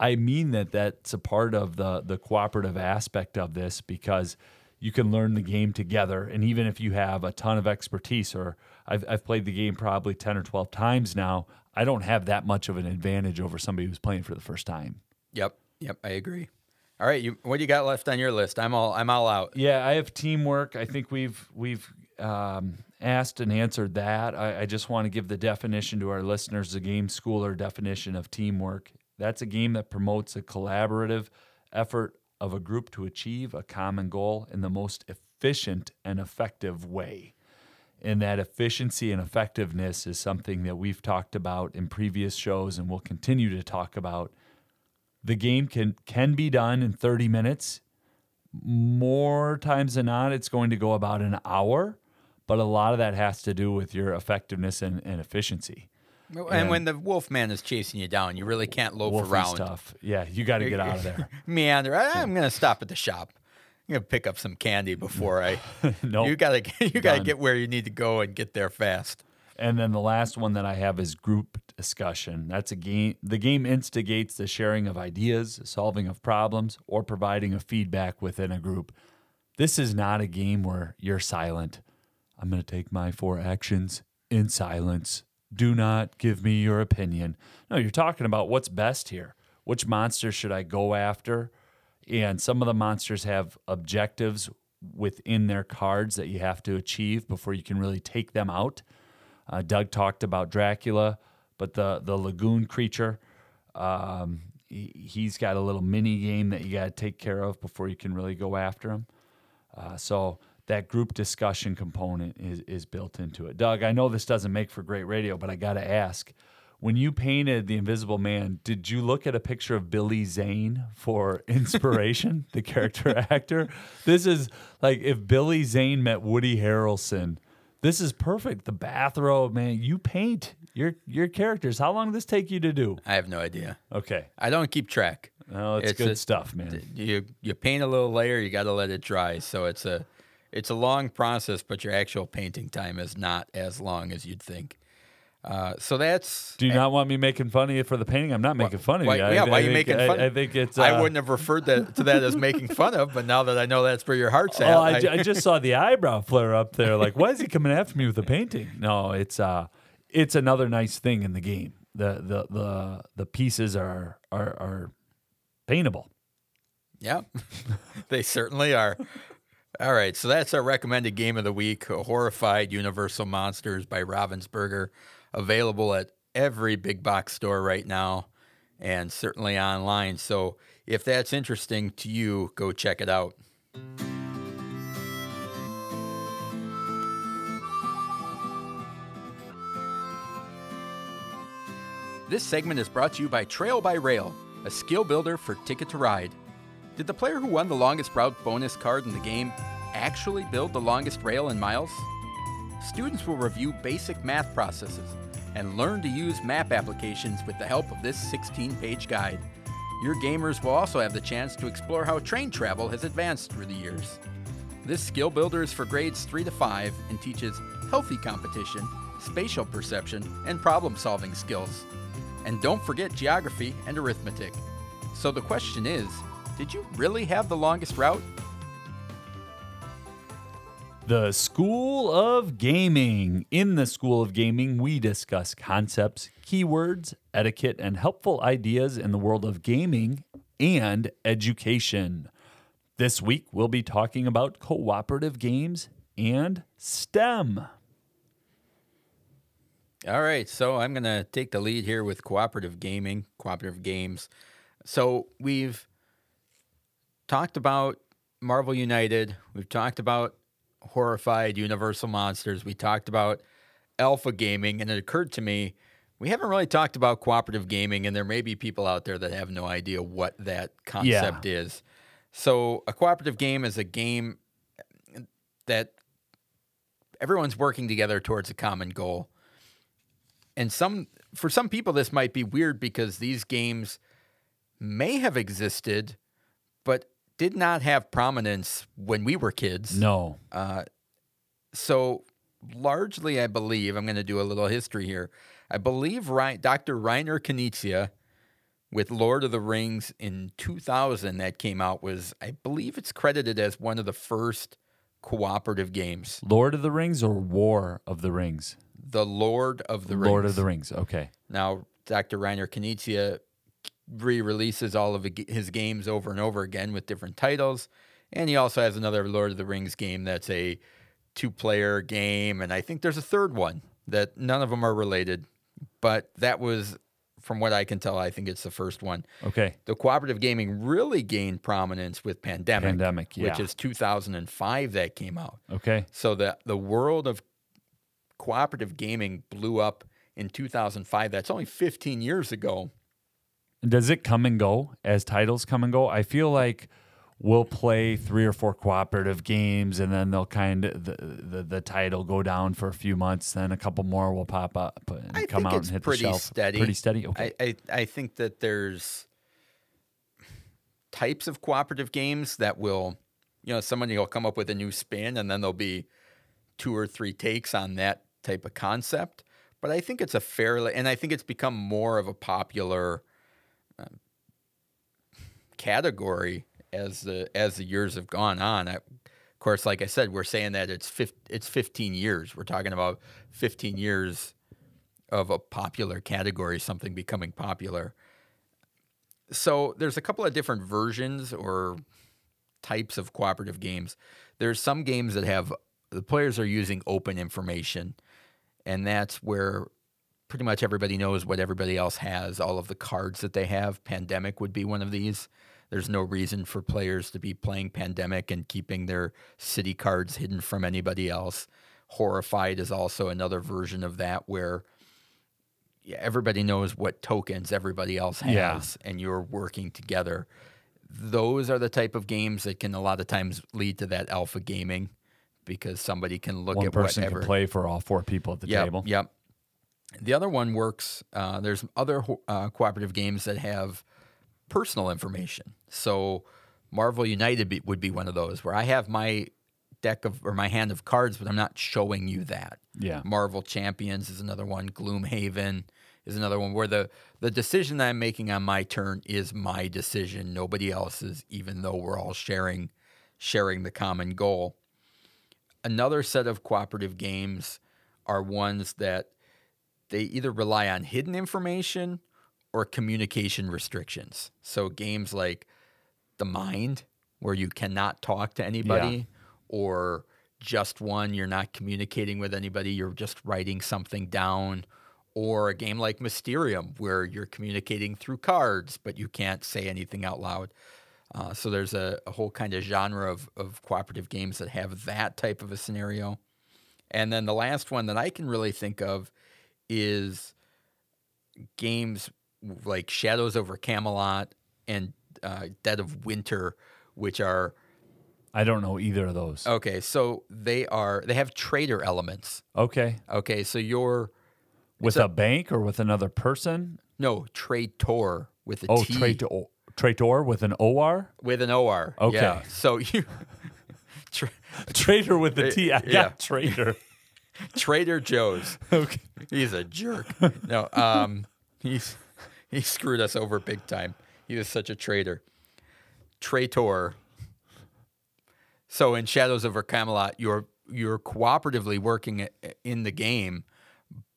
I mean that that's a part of the the cooperative aspect of this because you can learn the game together. And even if you have a ton of expertise, or I've, I've played the game probably 10 or 12 times now, I don't have that much of an advantage over somebody who's playing for the first time.
Yep. Yep. I agree. All right. You, what do you got left on your list? I'm all I'm all out.
Yeah, I have teamwork. I think we've we've um, asked and answered that. I, I just want to give the definition to our listeners, the game schooler definition of teamwork. That's a game that promotes a collaborative effort of a group to achieve a common goal in the most efficient and effective way. And that efficiency and effectiveness is something that we've talked about in previous shows and will continue to talk about. The game can can be done in 30 minutes more times than not, it's going to go about an hour, but a lot of that has to do with your effectiveness and, and efficiency.
And, when the wolf man is chasing you down, you really can't loaf
Wolfy
around.
stuff. Yeah, you got to get out of there.
Meander. I, am gonna stop at the shop. I'm gonna pick up some candy before I.
Nope.
You gotta you gotta get where you need to go and get there fast.
And then the last one that I have is group discussion. That's a game. The game instigates the sharing of ideas, solving of problems, or providing a feedback within a group. This is not a game where you're silent. I'm going to take my four actions in silence. Do not give me your opinion. No, you're talking about what's best here. Which monsters should I go after? And some of the monsters have objectives within their cards that you have to achieve before you can really take them out. Uh, Doug talked about Dracula, but the the lagoon creature, um, he, he's got a little mini game that you got to take care of before you can really go after him. Uh, so that group discussion component is is built into it. Doug, I know this doesn't make for great radio, but I got to ask. When you painted the Invisible Man, did you look at a picture of Billy Zane for inspiration, the character actor? This is like if Billy Zane met Woody Harrelson. This is perfect. The bathrobe, man. You paint your your characters. How long did this take you to do?
I have no idea.
Okay.
I don't keep track.
No, it's,
It's
good
a-
stuff, man.
You you paint a little layer, you got to let it dry. So it's a it's a long process, but your actual painting time is not as long as you'd think. Uh, so that's
Do you not want me making fun of you for the painting? I'm not making fun of
why,
you. I-
yeah,
I
why are you
think-
making
I-
fun?
I, think it's. Uh,
I wouldn't have referred that to that as making fun of, but now that I know that's where your heart's at,
Oh, I,
I-
I just saw the eyebrow flare up there. Like, why is he coming after me with a painting? No, it's uh, it's another nice thing in the game. The the the the pieces are are are paintable.
Yeah, they certainly are. All right, so that's our recommended game of the week Horrified Universal Monsters by Ravensburger. Available at every big box store right now and certainly online. So if that's interesting to you, go check it out. This segment is brought to you by Trail by Rail, a skill builder for Ticket to Ride. Did the player who won the longest route bonus card in the game actually build the longest rail in miles? Students will review basic math processes and learn to use map applications with the help of this 16 page guide. Your gamers will also have the chance to explore how train travel has advanced through the years. This skill builder is for grades 3 to 5 and teaches healthy competition, spatial perception, and problem solving skills. And don't forget geography and arithmetic. So the question is did you really have the longest route?
The School of Gaming. In the School of Gaming, we discuss concepts, keywords, etiquette, and helpful ideas in the world of gaming and education. This week, we'll be talking about cooperative games and STEM.
All right, so I'm going to take the lead here with cooperative gaming, cooperative games. So we've talked about Marvel United, we've talked about horrified Universal Monsters, we talked about Alpha Gaming, and it occurred to me we haven't really talked about cooperative gaming, and there may be people out there that have no idea what that concept is. So a cooperative game is a game that everyone's working together towards a common goal and some for some people this might be weird because these games may have existed but did not have prominence when we were kids
No.
Uh, so largely i believe i'm going to do a little history here i believe dr reiner knizia with lord of the rings in 2000 that came out was i believe it's credited as one of the first cooperative games.
Lord of the Rings or War of the Rings?
The Lord of the
Lord
Rings.
Lord of the Rings. Okay.
Now, Dr. Reiner Knizia re-releases all of his games over and over again with different titles, and he also has another Lord of the Rings game that's a two-player game, and I think there's a third one that none of them are related, but that was, from what I can tell, I think it's the first one.
Okay.
The cooperative gaming really gained prominence with Pandemic,
Pandemic,
which is 2005 that came out.
Okay.
So the the world of cooperative gaming blew up in 2005. That's only 15 years ago.
Does it come and go as titles come and go? I feel like we'll play three or four cooperative games and then they'll kind of the, the the title go down for a few months then a couple more will pop up and
I
come out and hit
pretty
the shelf
steady.
pretty steady okay
I, I I think that there's types of cooperative games that will, you know, somebody will come up with a new spin and then there'll be two or three takes on that type of concept. But I think it's a fairly, and I think it's become more of a popular category as the as the years have gone on. I, of course, like I said, we're saying that it's it's 15 years. We're talking about 15 years of a popular category, something becoming popular. So there's a couple of different versions or types of cooperative games. There's some games that have the players are using open information, and that's where pretty much everybody knows what everybody else has, all of the cards that they have. Pandemic would be one of these. There's no reason for players to be playing Pandemic and keeping their city cards hidden from anybody else. Horrified is also another version of that where yeah, everybody knows what tokens everybody else has
Yeah.
and you're working together. Those are the type of games that can a lot of times lead to that alpha gaming because somebody can look
one
at
person
whatever
can play for all four people at the
yep,
table
Yep. The other one works. Uh, there's other uh, cooperative games that have personal information. So Marvel United be, would be one of those where I have my deck of or my hand of cards, but I'm not showing you that.
yeah
Marvel Champions is another one. Gloomhaven is another one where the the decision that I'm making on my turn is my decision, nobody else's, even though we're all sharing sharing the common goal. Another set of cooperative games are ones that they either rely on hidden information or communication restrictions. So games like The Mind, where you cannot talk to anybody, or Just One, you're not communicating with anybody, you're just writing something down. Or a game like Mysterium, where you're communicating through cards, but you can't say anything out loud. Uh, so there's a, a whole kind of genre of, of cooperative games that have that type of a scenario. And then the last one that I can really think of is games like Shadows over Camelot and uh, Dead of Winter, which are
i don't know either of those
okay. So they are they have trader elements.
okay
Okay, so you're
with
a-
bank or with another person
no traitor with a
oh
T,
traitor traitor with an or
with an or.
Okay.
yeah. So you tra-
traitor with a t i got
yeah.
traitor
Trader Joe's.
okay
He's a jerk. No, um, he's he screwed us over big time. He was such a traitor. Traitor. So in Shadows over Camelot, you're you're cooperatively working in the game,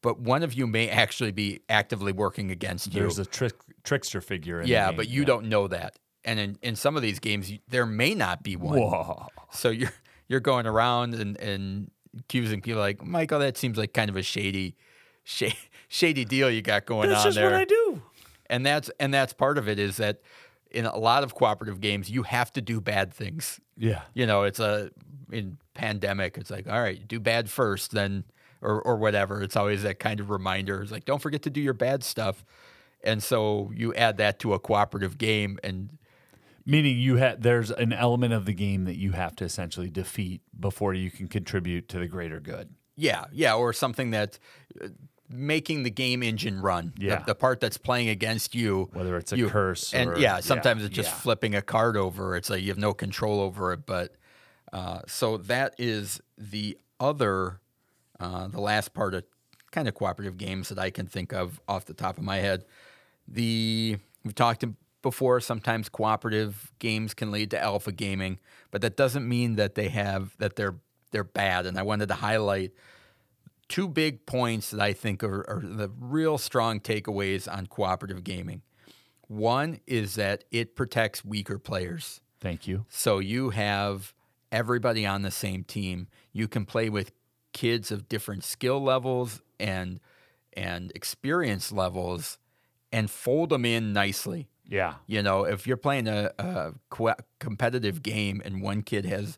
but one of you may actually be actively working against you.
there's a trick trickster figure in
yeah, but you don't know that. And in, in some of these games, you- there may not be one.
Whoa.
So you're you're going around and, and accusing people like Michael. That seems like kind of a shady, shady, shady deal you got going
That's
on
just
there.
what I do.
And that's and that's part of it is that in a lot of cooperative games you have to do bad things.
Yeah.
You know, it's a in pandemic. It's like all right, do bad first, then or or whatever. It's always that kind of reminder. It's like don't forget to do your bad stuff. And so you add that to a cooperative game, and
Meaning you had there's an element of the game that you have to essentially defeat before you can contribute to the greater good.
Yeah, yeah, or something that uh, making the game engine run. The-
Yeah.
the, part that's playing against you,
Whether it's a
you-
curse
and
or-
yeah,
yeah,
sometimes it's just
yeah.
flipping a card over. It's like you have no control over it. But uh, so that is the other, uh, the last part of kind of cooperative games that I can think of off the top of my head. The we've talked before, sometimes cooperative games can lead to alpha gaming, but that doesn't mean that they have that they're they're bad. And I wanted to highlight two big points that I think are, are the real strong takeaways on cooperative gaming. One is that it protects weaker players.
Thank you.
So you have everybody on the same team. You can play with kids of different skill levels and and experience levels and fold them in nicely.
Yeah.
You know, if you're playing a, a co- competitive game and one kid has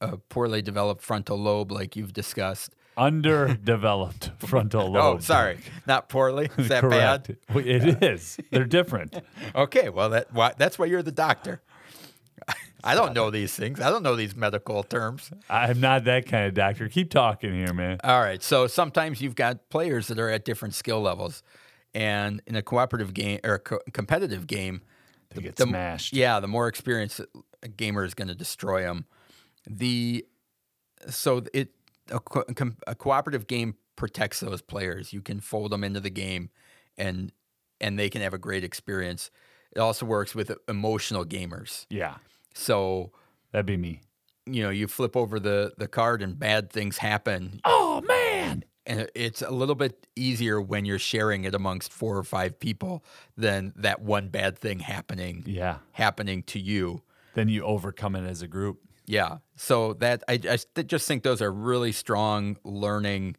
a poorly developed frontal lobe, like you've discussed.
Underdeveloped frontal oh, lobe.
Oh, sorry, not poorly. Is that
Correct.
bad?
Well, It is. They're different.
Okay, well that why, that's why you're the doctor. I don't know these things. I don't know these medical terms.
I'm not that kind of doctor. Keep talking here, man.
All right. So sometimes you've got players that are at different skill levels, and in a cooperative game or a co- competitive game,
They get
the,
smashed.
Yeah, the more experienced a gamer is going to destroy them. The so it a, co- a cooperative game protects those players. You can fold them into the game, and and they can have a great experience. It also works with emotional gamers.
Yeah.
So
That'd be me.
you know, you flip over the the card and bad things happen.
Oh, man.
And it's a little bit easier when you're sharing it amongst four or five people than that one bad thing happening
Yeah.
happening to you.
Then you overcome it as a group.
Yeah. So that I, I st- just think those are really strong learning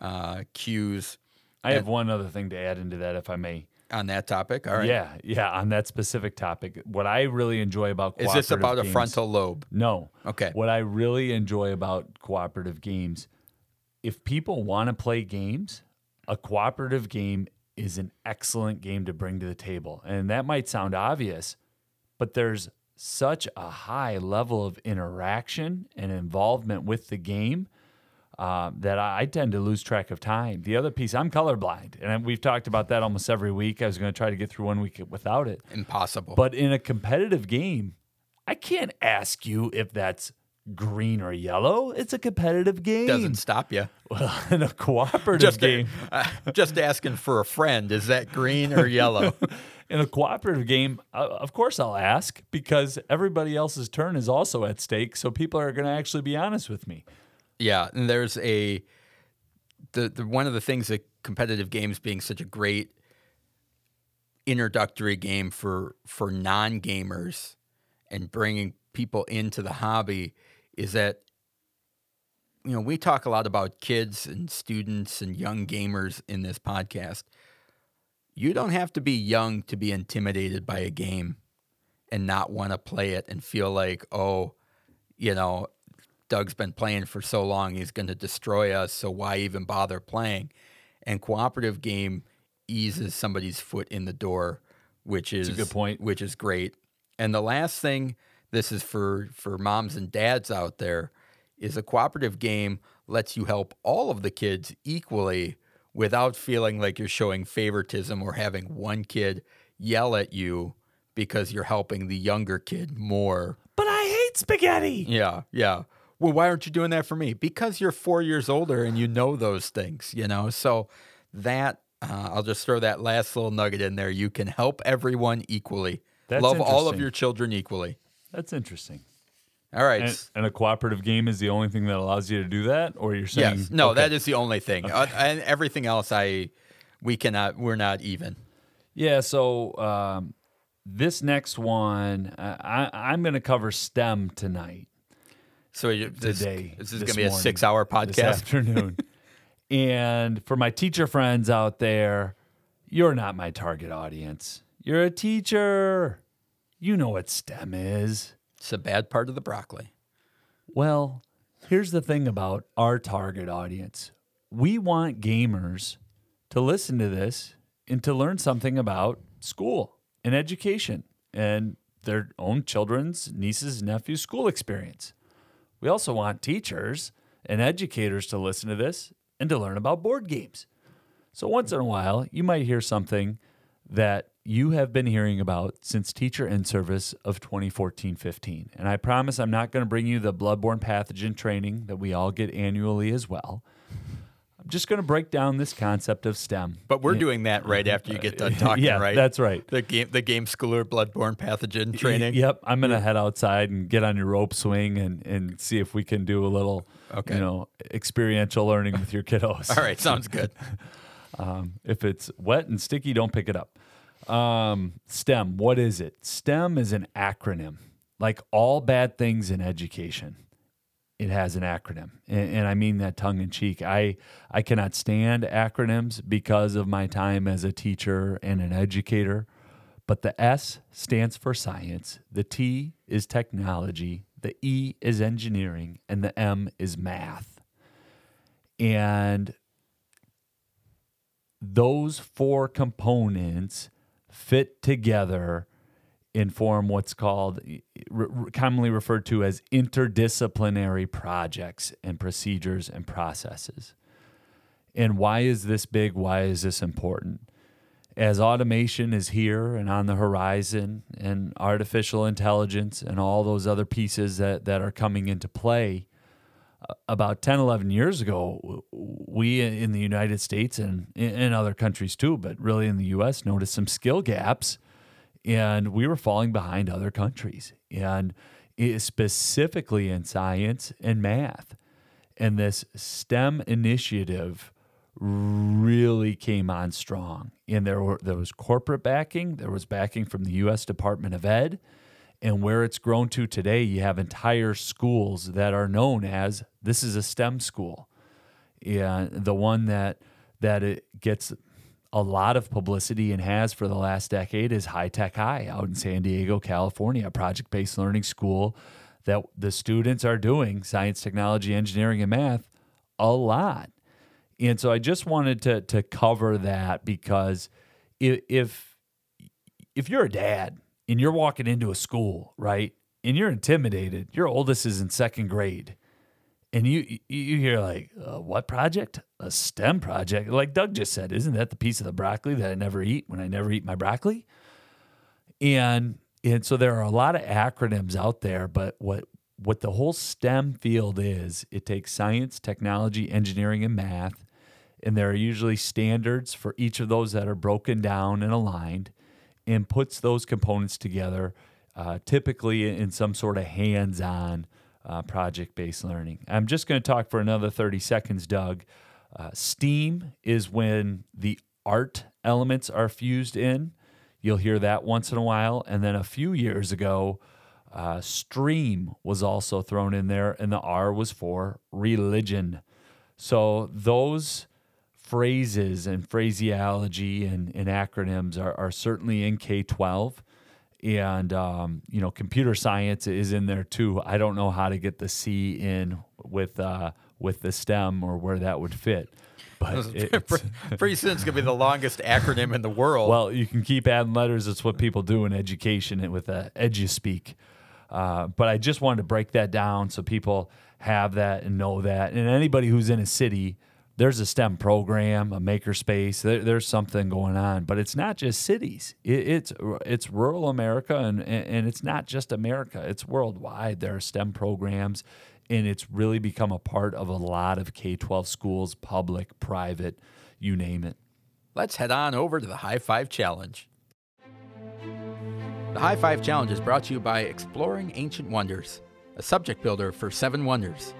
uh, cues
I have one other thing to add into that, if I may.
on that topic. All right.
Yeah, yeah. On that specific topic, what I really enjoy about
Is this about a frontal lobe?
No.
Okay.
What I really enjoy about cooperative games, if people want to play games, a cooperative game is an excellent game to bring to the table. And that might sound obvious, but there's such a high level of interaction and involvement with the game uh, that I, I tend to lose track of time. The other piece, I'm colorblind, and we've talked about that almost every week. I was going to try to get through one week without it.
Impossible.
But in a competitive game, I can't ask you if that's green or yellow. It's a competitive game.
doesn't stop you.
Well, in a cooperative
Just
game,
uh, just asking for a friend. Is that green or yellow?
in a cooperative game, uh, of course I'll ask because everybody else's turn is also at stake. So people are going to actually be honest with me.
Yeah, and there's a the, the one of the things that competitive games being such a great introductory game for for non gamers and bringing people into the hobby is that you know we talk a lot about kids and students and young gamers in this podcast. You don't have to be young to be intimidated by a game and not want to play it and feel like oh you know Doug's been playing for so long, he's going to destroy us. So why even bother playing? And cooperative game eases somebody's foot in the door, which is
a good point.
Which is great. And the last thing, this is for for moms and dads out there, is a cooperative game lets you help all of the kids equally without feeling like you're showing favoritism or having one kid yell at you because you're helping the younger kid more
But I hate spaghetti.
yeah, yeah. Well, why aren't you doing that for me? Because you're four years older and you know those things, you know? So that, uh, I'll just throw that last little nugget in there. You can help everyone equally.
That's
Love all of your children equally.
That's interesting.
All right.
And, and a cooperative game is the only thing that allows you to do that, or you're saying
yes. No,
okay.
that is the only thing. Uh, and everything else, I, we cannot, we're not even.
Yeah, so um, this next one, uh, I, I'm going to cover STEM tonight,
So you, this,
today.
this is going to be a six hour
this
podcast.
afternoon. and for my teacher friends out there, you're not my target audience. You're a teacher. You know what STEM is.
It's a bad part of the broccoli.
Well, here's the thing about our target audience we want gamers to listen to this and to learn something about school and education and their own children's, nieces, and nephews' school experience. We also want teachers and educators to listen to this and to learn about board games. So, once in a while, you might hear something that you have been hearing about since Teacher in Service of 2014 15. And I promise I'm not going to bring you the bloodborne pathogen training that we all get annually as well. I'm just going to break down this concept of STEM.
But we're doing that right after you get done talking,
yeah,
right?
that's right.
The game, the game schooler bloodborne pathogen training.
Yep, I'm gonna head outside and get on your rope swing and and see if we can do a little,
Okay.
you know, experiential learning with your kiddos.
All right, sounds good.
Um, if it's wet and sticky, don't pick it up. Um, STEM, what is it? STEM is an acronym. Like all bad things in education, it has an acronym, and, and I mean that tongue in cheek. I I cannot stand acronyms because of my time as a teacher and an educator. But the S stands for science, the T is technology, the E is engineering, and the M is math. And those four components fit together and form what's called commonly referred to as interdisciplinary projects and procedures and processes. And why is this big? Why is this important? As automation is here and on the horizon, and artificial intelligence and all those other pieces that, that are coming into play, about 10, 11 years ago, we in the United States and in other countries too, but really in the US, noticed some skill gaps and we were falling behind other countries and specifically in science and math. And this STEM initiative really came on strong. And there were there was corporate backing, there was backing from the US Department of Ed, and where it's grown to today, you have entire schools that are known as this is a STEM school. And the one that that it gets a lot of publicity and has for the last decade is High Tech High out in San Diego, California, a project based learning school that the students are doing science, technology, engineering, and math a lot. And so I just wanted to to cover that because if if if you're a dad and you're walking into a school, right, and you're intimidated, your oldest is in second grade, and you you hear like, uh, what project? A STEM project? Like Doug just said, isn't that the piece of the broccoli that I never eat when I never eat my broccoli? And and so there are a lot of acronyms out there, but what what the whole STEM field is, it takes science, technology, engineering, and math, and there are usually standards for each of those that are broken down and aligned, and puts those components together, uh, typically in some sort of hands-on uh, project-based learning. I'm just going to talk for another 30 seconds, Doug. Uh, STEAM is when the art elements are fused in. You'll hear that once in a while. And then a few years ago, uh, stream was also thrown in there, and the R was for religion. So those phrases and phraseology and, and acronyms are, are certainly in K 12. And, um, you know, computer science is in there too. I don't know how to get the C in with, uh, with the STEM or where that would fit. But it- it's-
Pretty soon it's gonna be the longest acronym in the world.
well, you can keep adding letters. It's what people do in education with uh, EduSpeak. Uh, but I just wanted to break that down so people have that and know that. And anybody who's in a city, there's a STEM program, a makerspace. There, there's something going on. But it's not just cities. It, it's it's rural America, and, and it's not just America. It's worldwide. There are STEM programs, and it's really become a part of a lot of K-12 schools, public, private, you name it.
Let's head on over to the High Five Challenge. The High Five Challenge is brought to you by Exploring Ancient Wonders, a subject builder for Seven Wonders.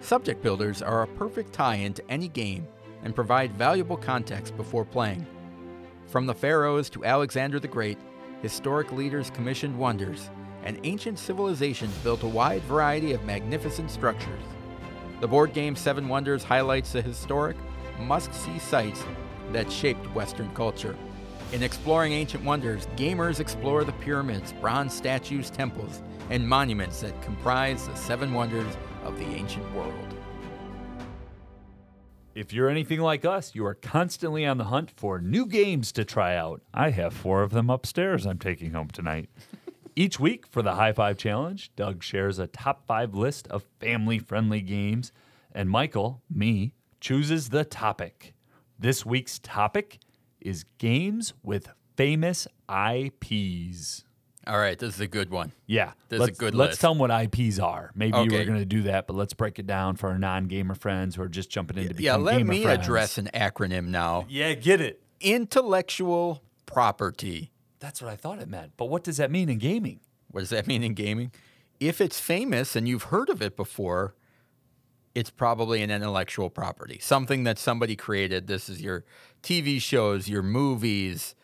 Subject builders are a perfect tie in to any game and provide valuable context before playing. From the pharaohs to Alexander the Great, historic leaders commissioned wonders, and ancient civilizations built a wide variety of magnificent structures. The board game Seven Wonders highlights the historic, must see sites that shaped Western culture. In exploring ancient wonders, gamers explore the pyramids, bronze statues, temples, and monuments that comprise the seven wonders of the ancient world.
If you're anything like us, you are constantly on the hunt for new games to try out. I have four of them upstairs I'm taking home tonight. Each week for the High Five Challenge, Doug shares a top five list of family friendly games, and Michael, me, chooses the topic. This week's topic is games with famous IPs.
All right, this is a good one.
Yeah,
This is a
let's,
good
Let's
list.
tell them what IPs are. Maybe
Okay.
were going to do that, but let's break it down for our non-gamer friends who are just jumping in to become
Yeah, let me
friends.
address an acronym now.
Yeah, get it.
Intellectual property.
That's what I thought it meant. But what does that mean in gaming?
What does that mean in gaming? If it's famous and you've heard of it before, it's probably an intellectual property, something that somebody created. This is your TV shows, your movies.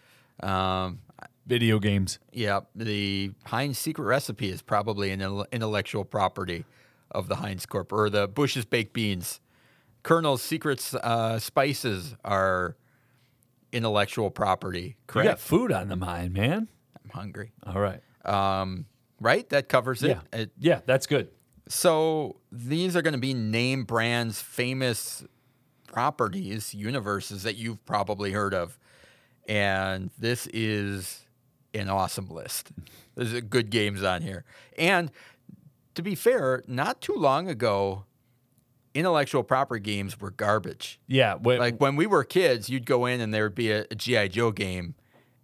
Um,
Video games.
yeah, the Heinz secret recipe is probably an intellectual property of the Heinz Corp or the Bush's baked beans. Colonel's secret uh, spices are intellectual property. Correct.
You got food on the mind, man.
I'm hungry.
All right.
Um, right? That covers it.
Yeah.
It-
Yeah, that's good.
So these are going to be name brands, famous properties, universes that you've probably heard of. And this is an awesome list. There's uh, good games on here. And to be fair, not too long ago, intellectual property games were garbage.
Yeah.
Like when we were kids, you'd go in and there would be a, a G.I. Joe game,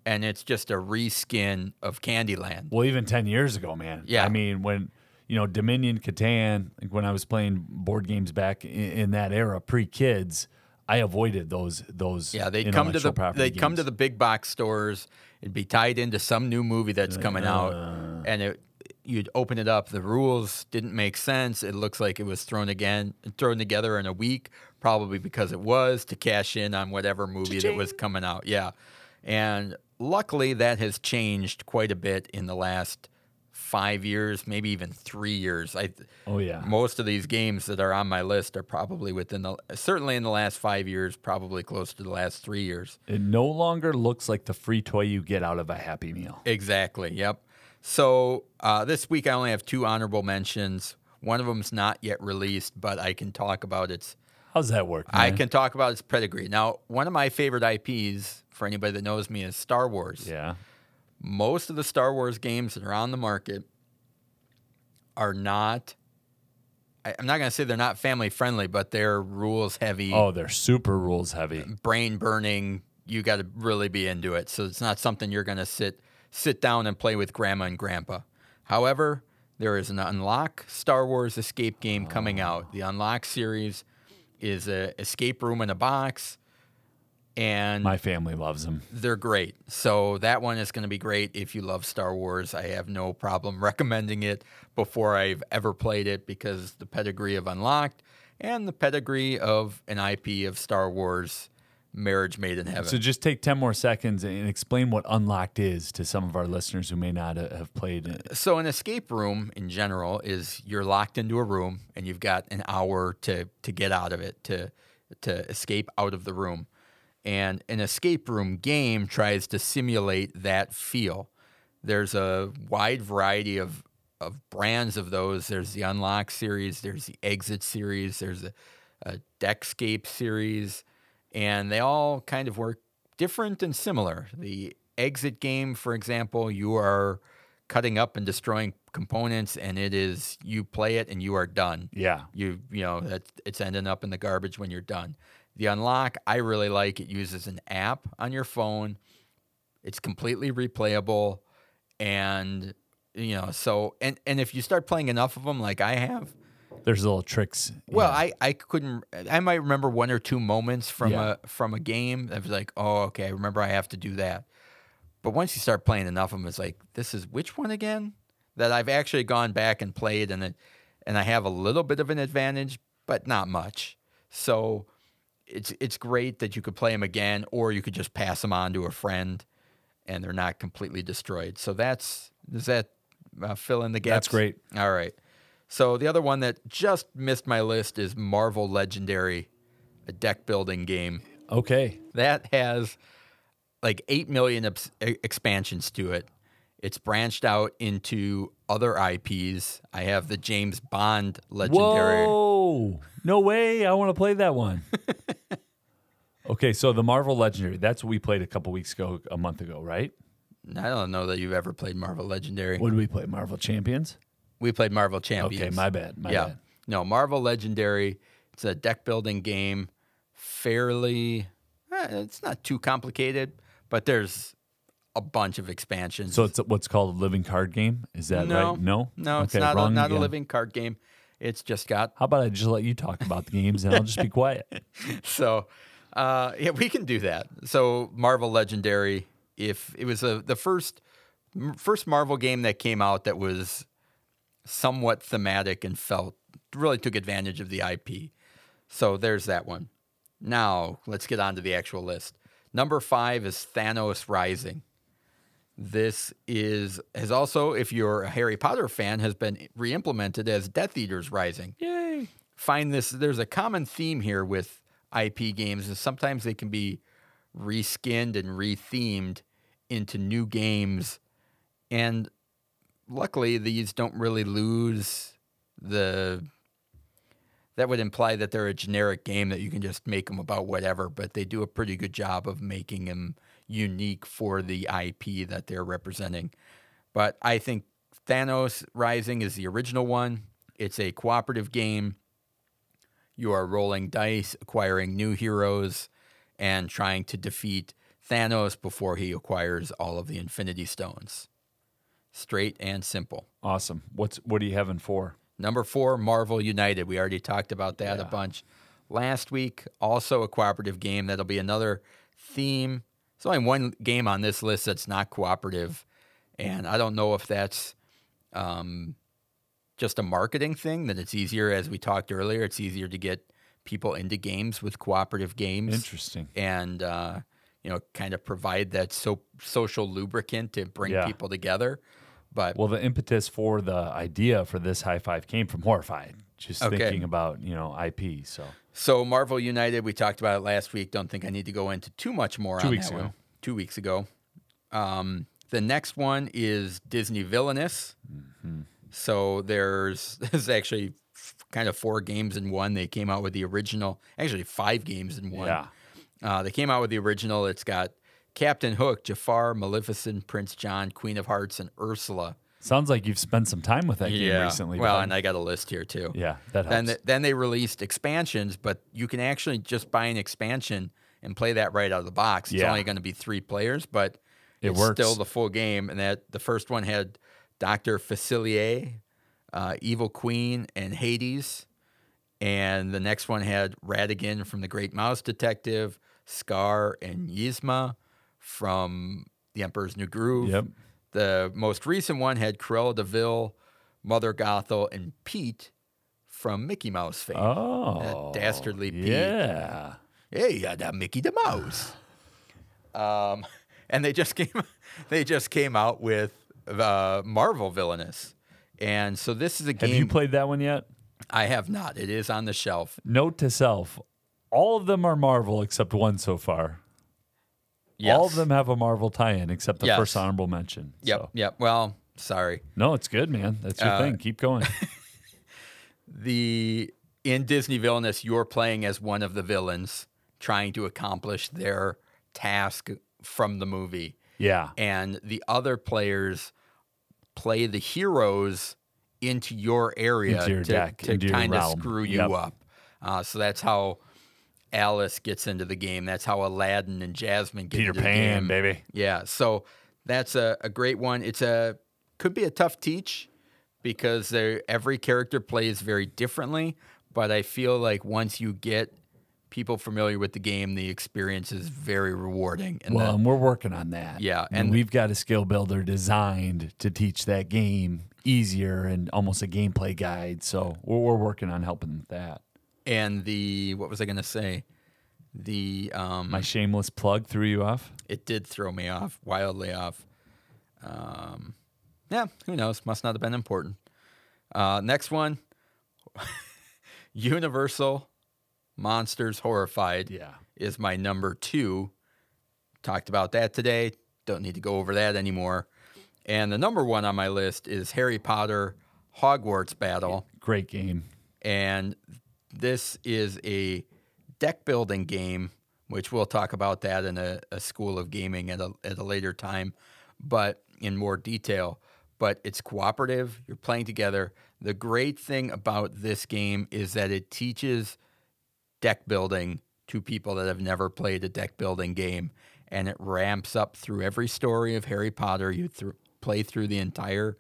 and it's just a reskin of Candyland.
well, even 10 years ago, man.
Yeah.
I mean, when, you know, Dominion, Catan, like when I was playing board games back in, in that era, pre kids, I avoided those, those.
Yeah, they'd come to the they'd come to the big box stores. It'd be tied into some new movie that's coming out,
Uh.
and it you'd open it up. The rules didn't make sense. It looks like it was thrown again, thrown together in a week, probably because it was to cash in on whatever movie that was coming out. Yeah, and luckily that has changed quite a bit in the last five years, maybe even three years. I
Oh, yeah.
most of these games that are on my list are probably within the certainly in the last five years, probably close to the last three years.
It no longer looks like the free toy you get out of a Happy Meal.
Exactly. Yep. So uh, this week I only have two honorable mentions. One of them's not yet released, but I can talk about its.
How's that work?
I can talk about its pedigree. Now, one of my favorite IPs for anybody that knows me is Star Wars.
Yeah.
Most of the Star Wars games that are on the market are not. I- I'm not going to say they're not family friendly, but they're rules heavy.
Oh, they're super rules heavy.
brain burning. You got to really be into it. So it's not something you're going to sit sit down and play with grandma and grandpa. However, there is an Unlock Star Wars escape game coming oh. out. The Unlock series is a escape room in a box, and
My family loves them.
they're great. So that one is going to be great if you love Star Wars. I have no problem recommending it before I've ever played it because the pedigree of Unlocked and the pedigree of an IP of Star Wars marriage made in heaven.
So just take 10 more seconds and explain what Unlocked is to some of our listeners who may not uh, have played it.
So an escape room in general is you're locked into a room and you've got an hour to to get out of it to to escape out of the room. And an escape room game tries to simulate that feel. There's a wide variety of of brands of those. There's the Unlock series, there's the Exit series, there's a, a Deckscape series, and they all kind of work different and similar. The Exit game, for example, you are cutting up and destroying components, and it is you play it and you are done.
Yeah.
You you know that it's ending up in the garbage when you're done. The unlock, I really like. It uses an app on your phone. It's completely replayable, and you know so and and if you start playing enough of them, like I have,
There's little tricks.
well. I, I couldn't. I might remember one or two moments from
Yeah.
a from a game. that was like, oh, okay, I remember I have to do that. But once you start playing enough of them, it's like, this is which one again? That I've actually gone back and played, and it, and I have a little bit of an advantage, but not much. So it's it's great that you could play them again, or you could just pass them on to a friend, and they're not completely destroyed. So that's does that uh, fill in the gaps?
That's great.
All right. So the other one that just missed my list is Marvel Legendary, a deck building game
okay.
that has like 8 million ex- expansions to it. It's branched out into other IPs. I have the James Bond Legendary.
Whoa. No way. I want to play that one. okay. So the Marvel Legendary, that's what we played a couple weeks ago, a month ago, right?
I don't know that you've ever played Marvel Legendary.
What did we play? Marvel Champions?
We played Marvel Champions.
Okay. My bad. My
yeah.
bad.
No, Marvel Legendary. It's a deck building game. Fairly, eh, it's not too complicated, but there's a bunch of expansions.
So it's what's called a living card game. Is that
no,
right? No,
no, it's
Okay,
not a,
wrong
not a living card game. It's just got
How about I just let you talk about the games and I'll just be quiet?
so uh, yeah, we can do that. So Marvel Legendary, if it was a, the first first Marvel game that came out that was somewhat thematic and felt really took advantage of the IP. So there's that one. Now let's get on to the actual list. Number five is Thanos Rising. This is has also, if you're a Harry Potter fan, has been re-implemented as Death Eaters Rising
Yay!
find this there's a common theme here with IP games and sometimes they can be reskinned and rethemed into new games. And luckily these don't really lose the that would imply that they're a generic game that you can just make them about whatever but they do a pretty good job of making them unique for the IP that they're representing. But I think Thanos Rising is the original one. It's a cooperative game you are rolling dice, acquiring new heroes, and trying to defeat Thanos before he acquires all of the Infinity Stones. Straight and simple.
Awesome. What's what are you having for?
Number four, Marvel United. We already talked about that a bunch last week. Also a cooperative game. That'll be another theme. There's only one game on this list that's not cooperative, and I don't know if that's um, just a marketing thing. That it's easier, as we talked earlier, it's easier to get people into games with cooperative games
Interesting.
and uh, you know, kind of provide that so social lubricant to bring
Yeah.
people together. But
Well, the impetus for the idea for this high five came from Horrified. Just
Okay.
thinking about you know IP. So
So Marvel United, we talked about it last week. Don't think I need to go into too much more
Two
on
weeks
that
ago.
one. Two weeks ago. Um, the next one is Disney Villainous.
Mm-hmm.
So there's there's actually kind of four games in one. They came out with the original, actually five games in one.
Yeah.
Uh, they came out with the original. It's got Captain Hook, Jafar, Maleficent, Prince John, Queen of Hearts, and Ursula.
sounds like you've spent some time with that game recently.
Well, and I got a list here too.
yeah, that helps.
Then they, then they released expansions, but you can actually just buy an expansion and play that right out of the box. It's
Yeah.
only going to be three players, but
It
it's
works.
still the full game. And that the first one had Doctor Facilier, uh, Evil Queen, and Hades, and the next one had Ratigan from the Great Mouse Detective, Scar, and Yzma from The Emperor's New Groove.
Yep.
The most recent one had Cruella de Vil, Mother Gothel, and Pete from Mickey Mouse fame.
oh, that
dastardly Pete.
Yeah.
Hey, yeah, that Mickey the Mouse. Um, and they just came, they just came out with uh, Marvel Villainous, and so this is a game
Have you played that one yet?
I have not. It is on the shelf.
Note to self: all of them are Marvel except one so far.
Yes.
All of them have a Marvel tie-in except the
Yes.
first honorable mention.
Yep.
So-
Yep. Well, sorry.
No, it's good, man. That's your
Uh,
thing. Keep going.
the in Disney Villainous, you're playing as one of the villains trying to accomplish their task from the movie,
yeah.
and the other players play the heroes into your area
Into your
to,
deck,
to kind of screw you
Yep.
up. Uh, so that's how Alice gets into the game. That's how Aladdin and Jasmine get
Peter
into the
Pan,
game.
baby.
Yeah, so that's a, a great one. It's a could be a tough teach because every character plays very differently, but I feel like once you get people familiar with the game, the experience is very rewarding. And
Well,
the-
and we're working on that.
Yeah,
and,
and-
we've got a skill builder designed to teach that game easier and almost a gameplay guide. So we're, we're working on helping with that.
and the what was I going to say? The um,
My shameless plug threw you off.
it did throw me off, wildly off. Um, yeah, who knows? Must not have been important. Uh, next one Universal Monsters Horrified
Yeah.
is my number two. Talked about that today. Don't need to go over that anymore. And the number one on my list is Harry Potter Hogwarts Battle
Great game.
and this is a deck building game, which we'll talk about that in a, a school of gaming at a, at a later time, but in more detail. But it's cooperative, you're playing together. The great thing about this game is that it teaches deck building to people that have never played a deck building game. and it ramps up through every story of Harry Potter. You thr play through the entire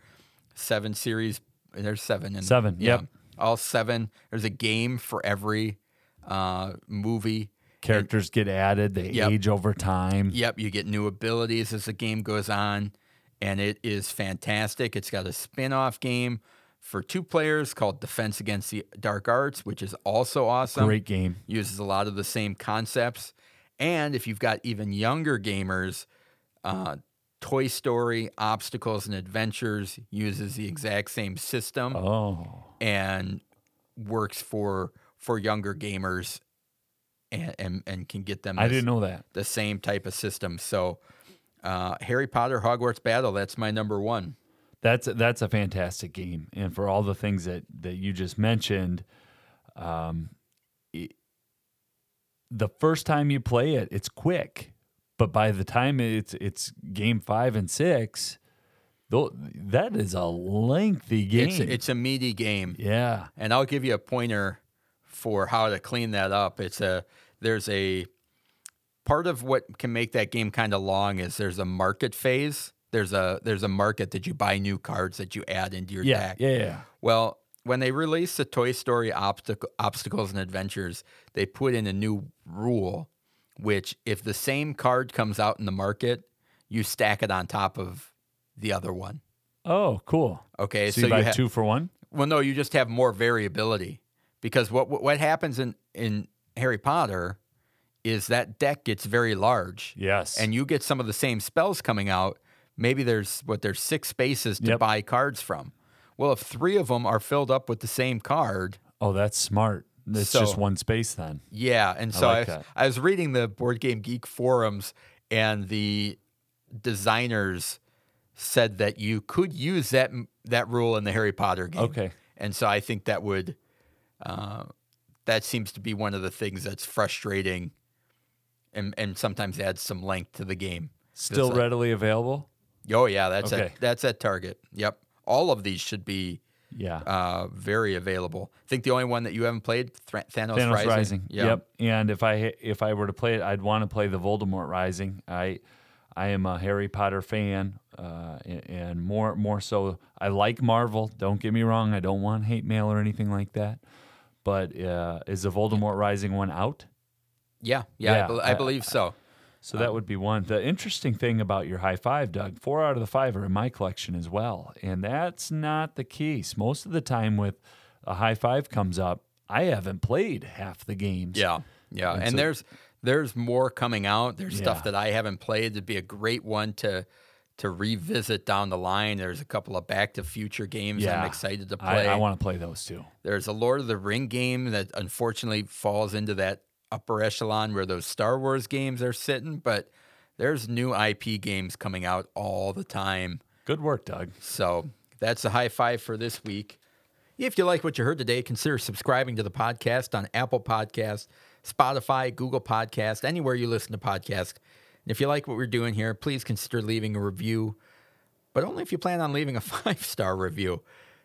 seven series. There's seven. In,
Seven, yep.
all seven. There's a game for every uh, movie.
Characters get added, they
Yep.
age over time.
Yep, you get new abilities as the game goes on, and it is fantastic. It's got a spin off game for two players called Defense Against the Dark Arts, which is also awesome.
Great game.
Uses a lot of the same concepts. And if you've got even younger gamers, uh, Toy Story Obstacles and Adventures uses the exact same system
Oh.
and works for for younger gamers and, and, and can get them
I didn't know that.
the same type of system. So, uh, Harry Potter Hogwarts Battle, that's my number one.
That's that's a fantastic game, and for all the things that that you just mentioned, um, it, the first time you play it, it's quick, but by the time it's it's game five and six, though that is a lengthy game.
It's, it's a meaty game.
yeah,
And I'll give you a pointer for how to clean that up. It's a, there's a, part of what can make that game kind of long is there's a market phase. There's a, there's a market that you buy new cards that you add into your
yeah,
deck.
yeah, yeah.
Well, when they released the Toy Story Obstac- Obstacles and Adventures, they put in a new rule, which if the same card comes out in the market, you stack it on top of the other one.
Oh, cool.
Okay,
So, you buy
ha-
two for one.
Well, no, you just have more variability because what what what happens in in Harry Potter is that deck gets very large,
Yes,
and you get some of the same spells coming out. Maybe there's what there's six spaces to
Yep.
buy cards from. Well, if three of them are filled up with the same card,
oh, that's smart. It's
So-
just one space then.
Yeah, and so I,
like that.
I was reading the Board Game Geek forums, and the designers said that you could use that that rule in the Harry Potter game.
Okay.
and so I think that would uh, that seems to be one of the things that's frustrating, and and sometimes adds some length to the game.
Still
like-
readily available.
Oh yeah, that's
Okay.
at that's at Target. Yep, all of these should be
Yeah.
uh, very available. I think the only one that you haven't played, Thra- Thanos,
Thanos
Rising.
Rising.
Yeah.
Yep. And if I if I were to play it, I'd want to play the Voldemort Rising. I I am a Harry Potter fan, uh, and, more more so, I like Marvel. Don't get me wrong. I don't want hate mail or anything like that. But uh, is the Voldemort Rising one out?
Yeah, yeah,
Yeah,
I, bel I
I-
believe so.
So that would be one. The interesting thing about your high five, Doug, four out of the five are in my collection as well. And that's not the case. Most of the time, with a high five comes up, I haven't played half the games.
Yeah, yeah, and,
so-
there's there's more coming out. There's stuff that I haven't played. It'd be a great one to to revisit down the line. There's a couple of Back to Future games yeah. I'm excited to play.
I, I want to play those too.
There's a Lord of the Ring game that unfortunately falls into that upper echelon where those Star Wars games are sitting, but there's new IP games coming out all the time.
Good work, Doug.
So that's a high five for this week. If you like what you heard today, consider subscribing to the podcast on Apple Podcast, Spotify, Google Podcast, anywhere you listen to podcasts. And if you like what we're doing here, please consider leaving a review, but only if you plan on leaving a five star review.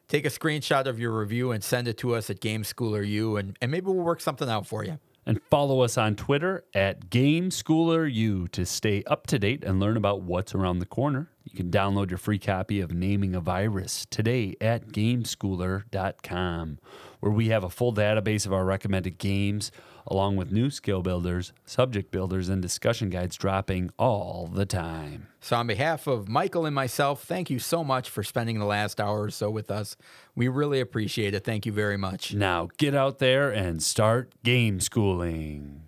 Take a screenshot of your review and send it to us at GameSchoolerU, and, and maybe we'll work something out for you.
And follow us on Twitter at GameSchoolerU to stay up to date and learn about what's around the corner. You can download your free copy of Naming a Virus today at GameSchooler.com, where we have a full database of our recommended games, along with new skill builders, subject builders, and discussion guides dropping all the time.
So, on behalf of Michael and myself, thank you so much for spending the last hour or so with us. We really appreciate it. Thank you very much.
Now get out there and start game schooling.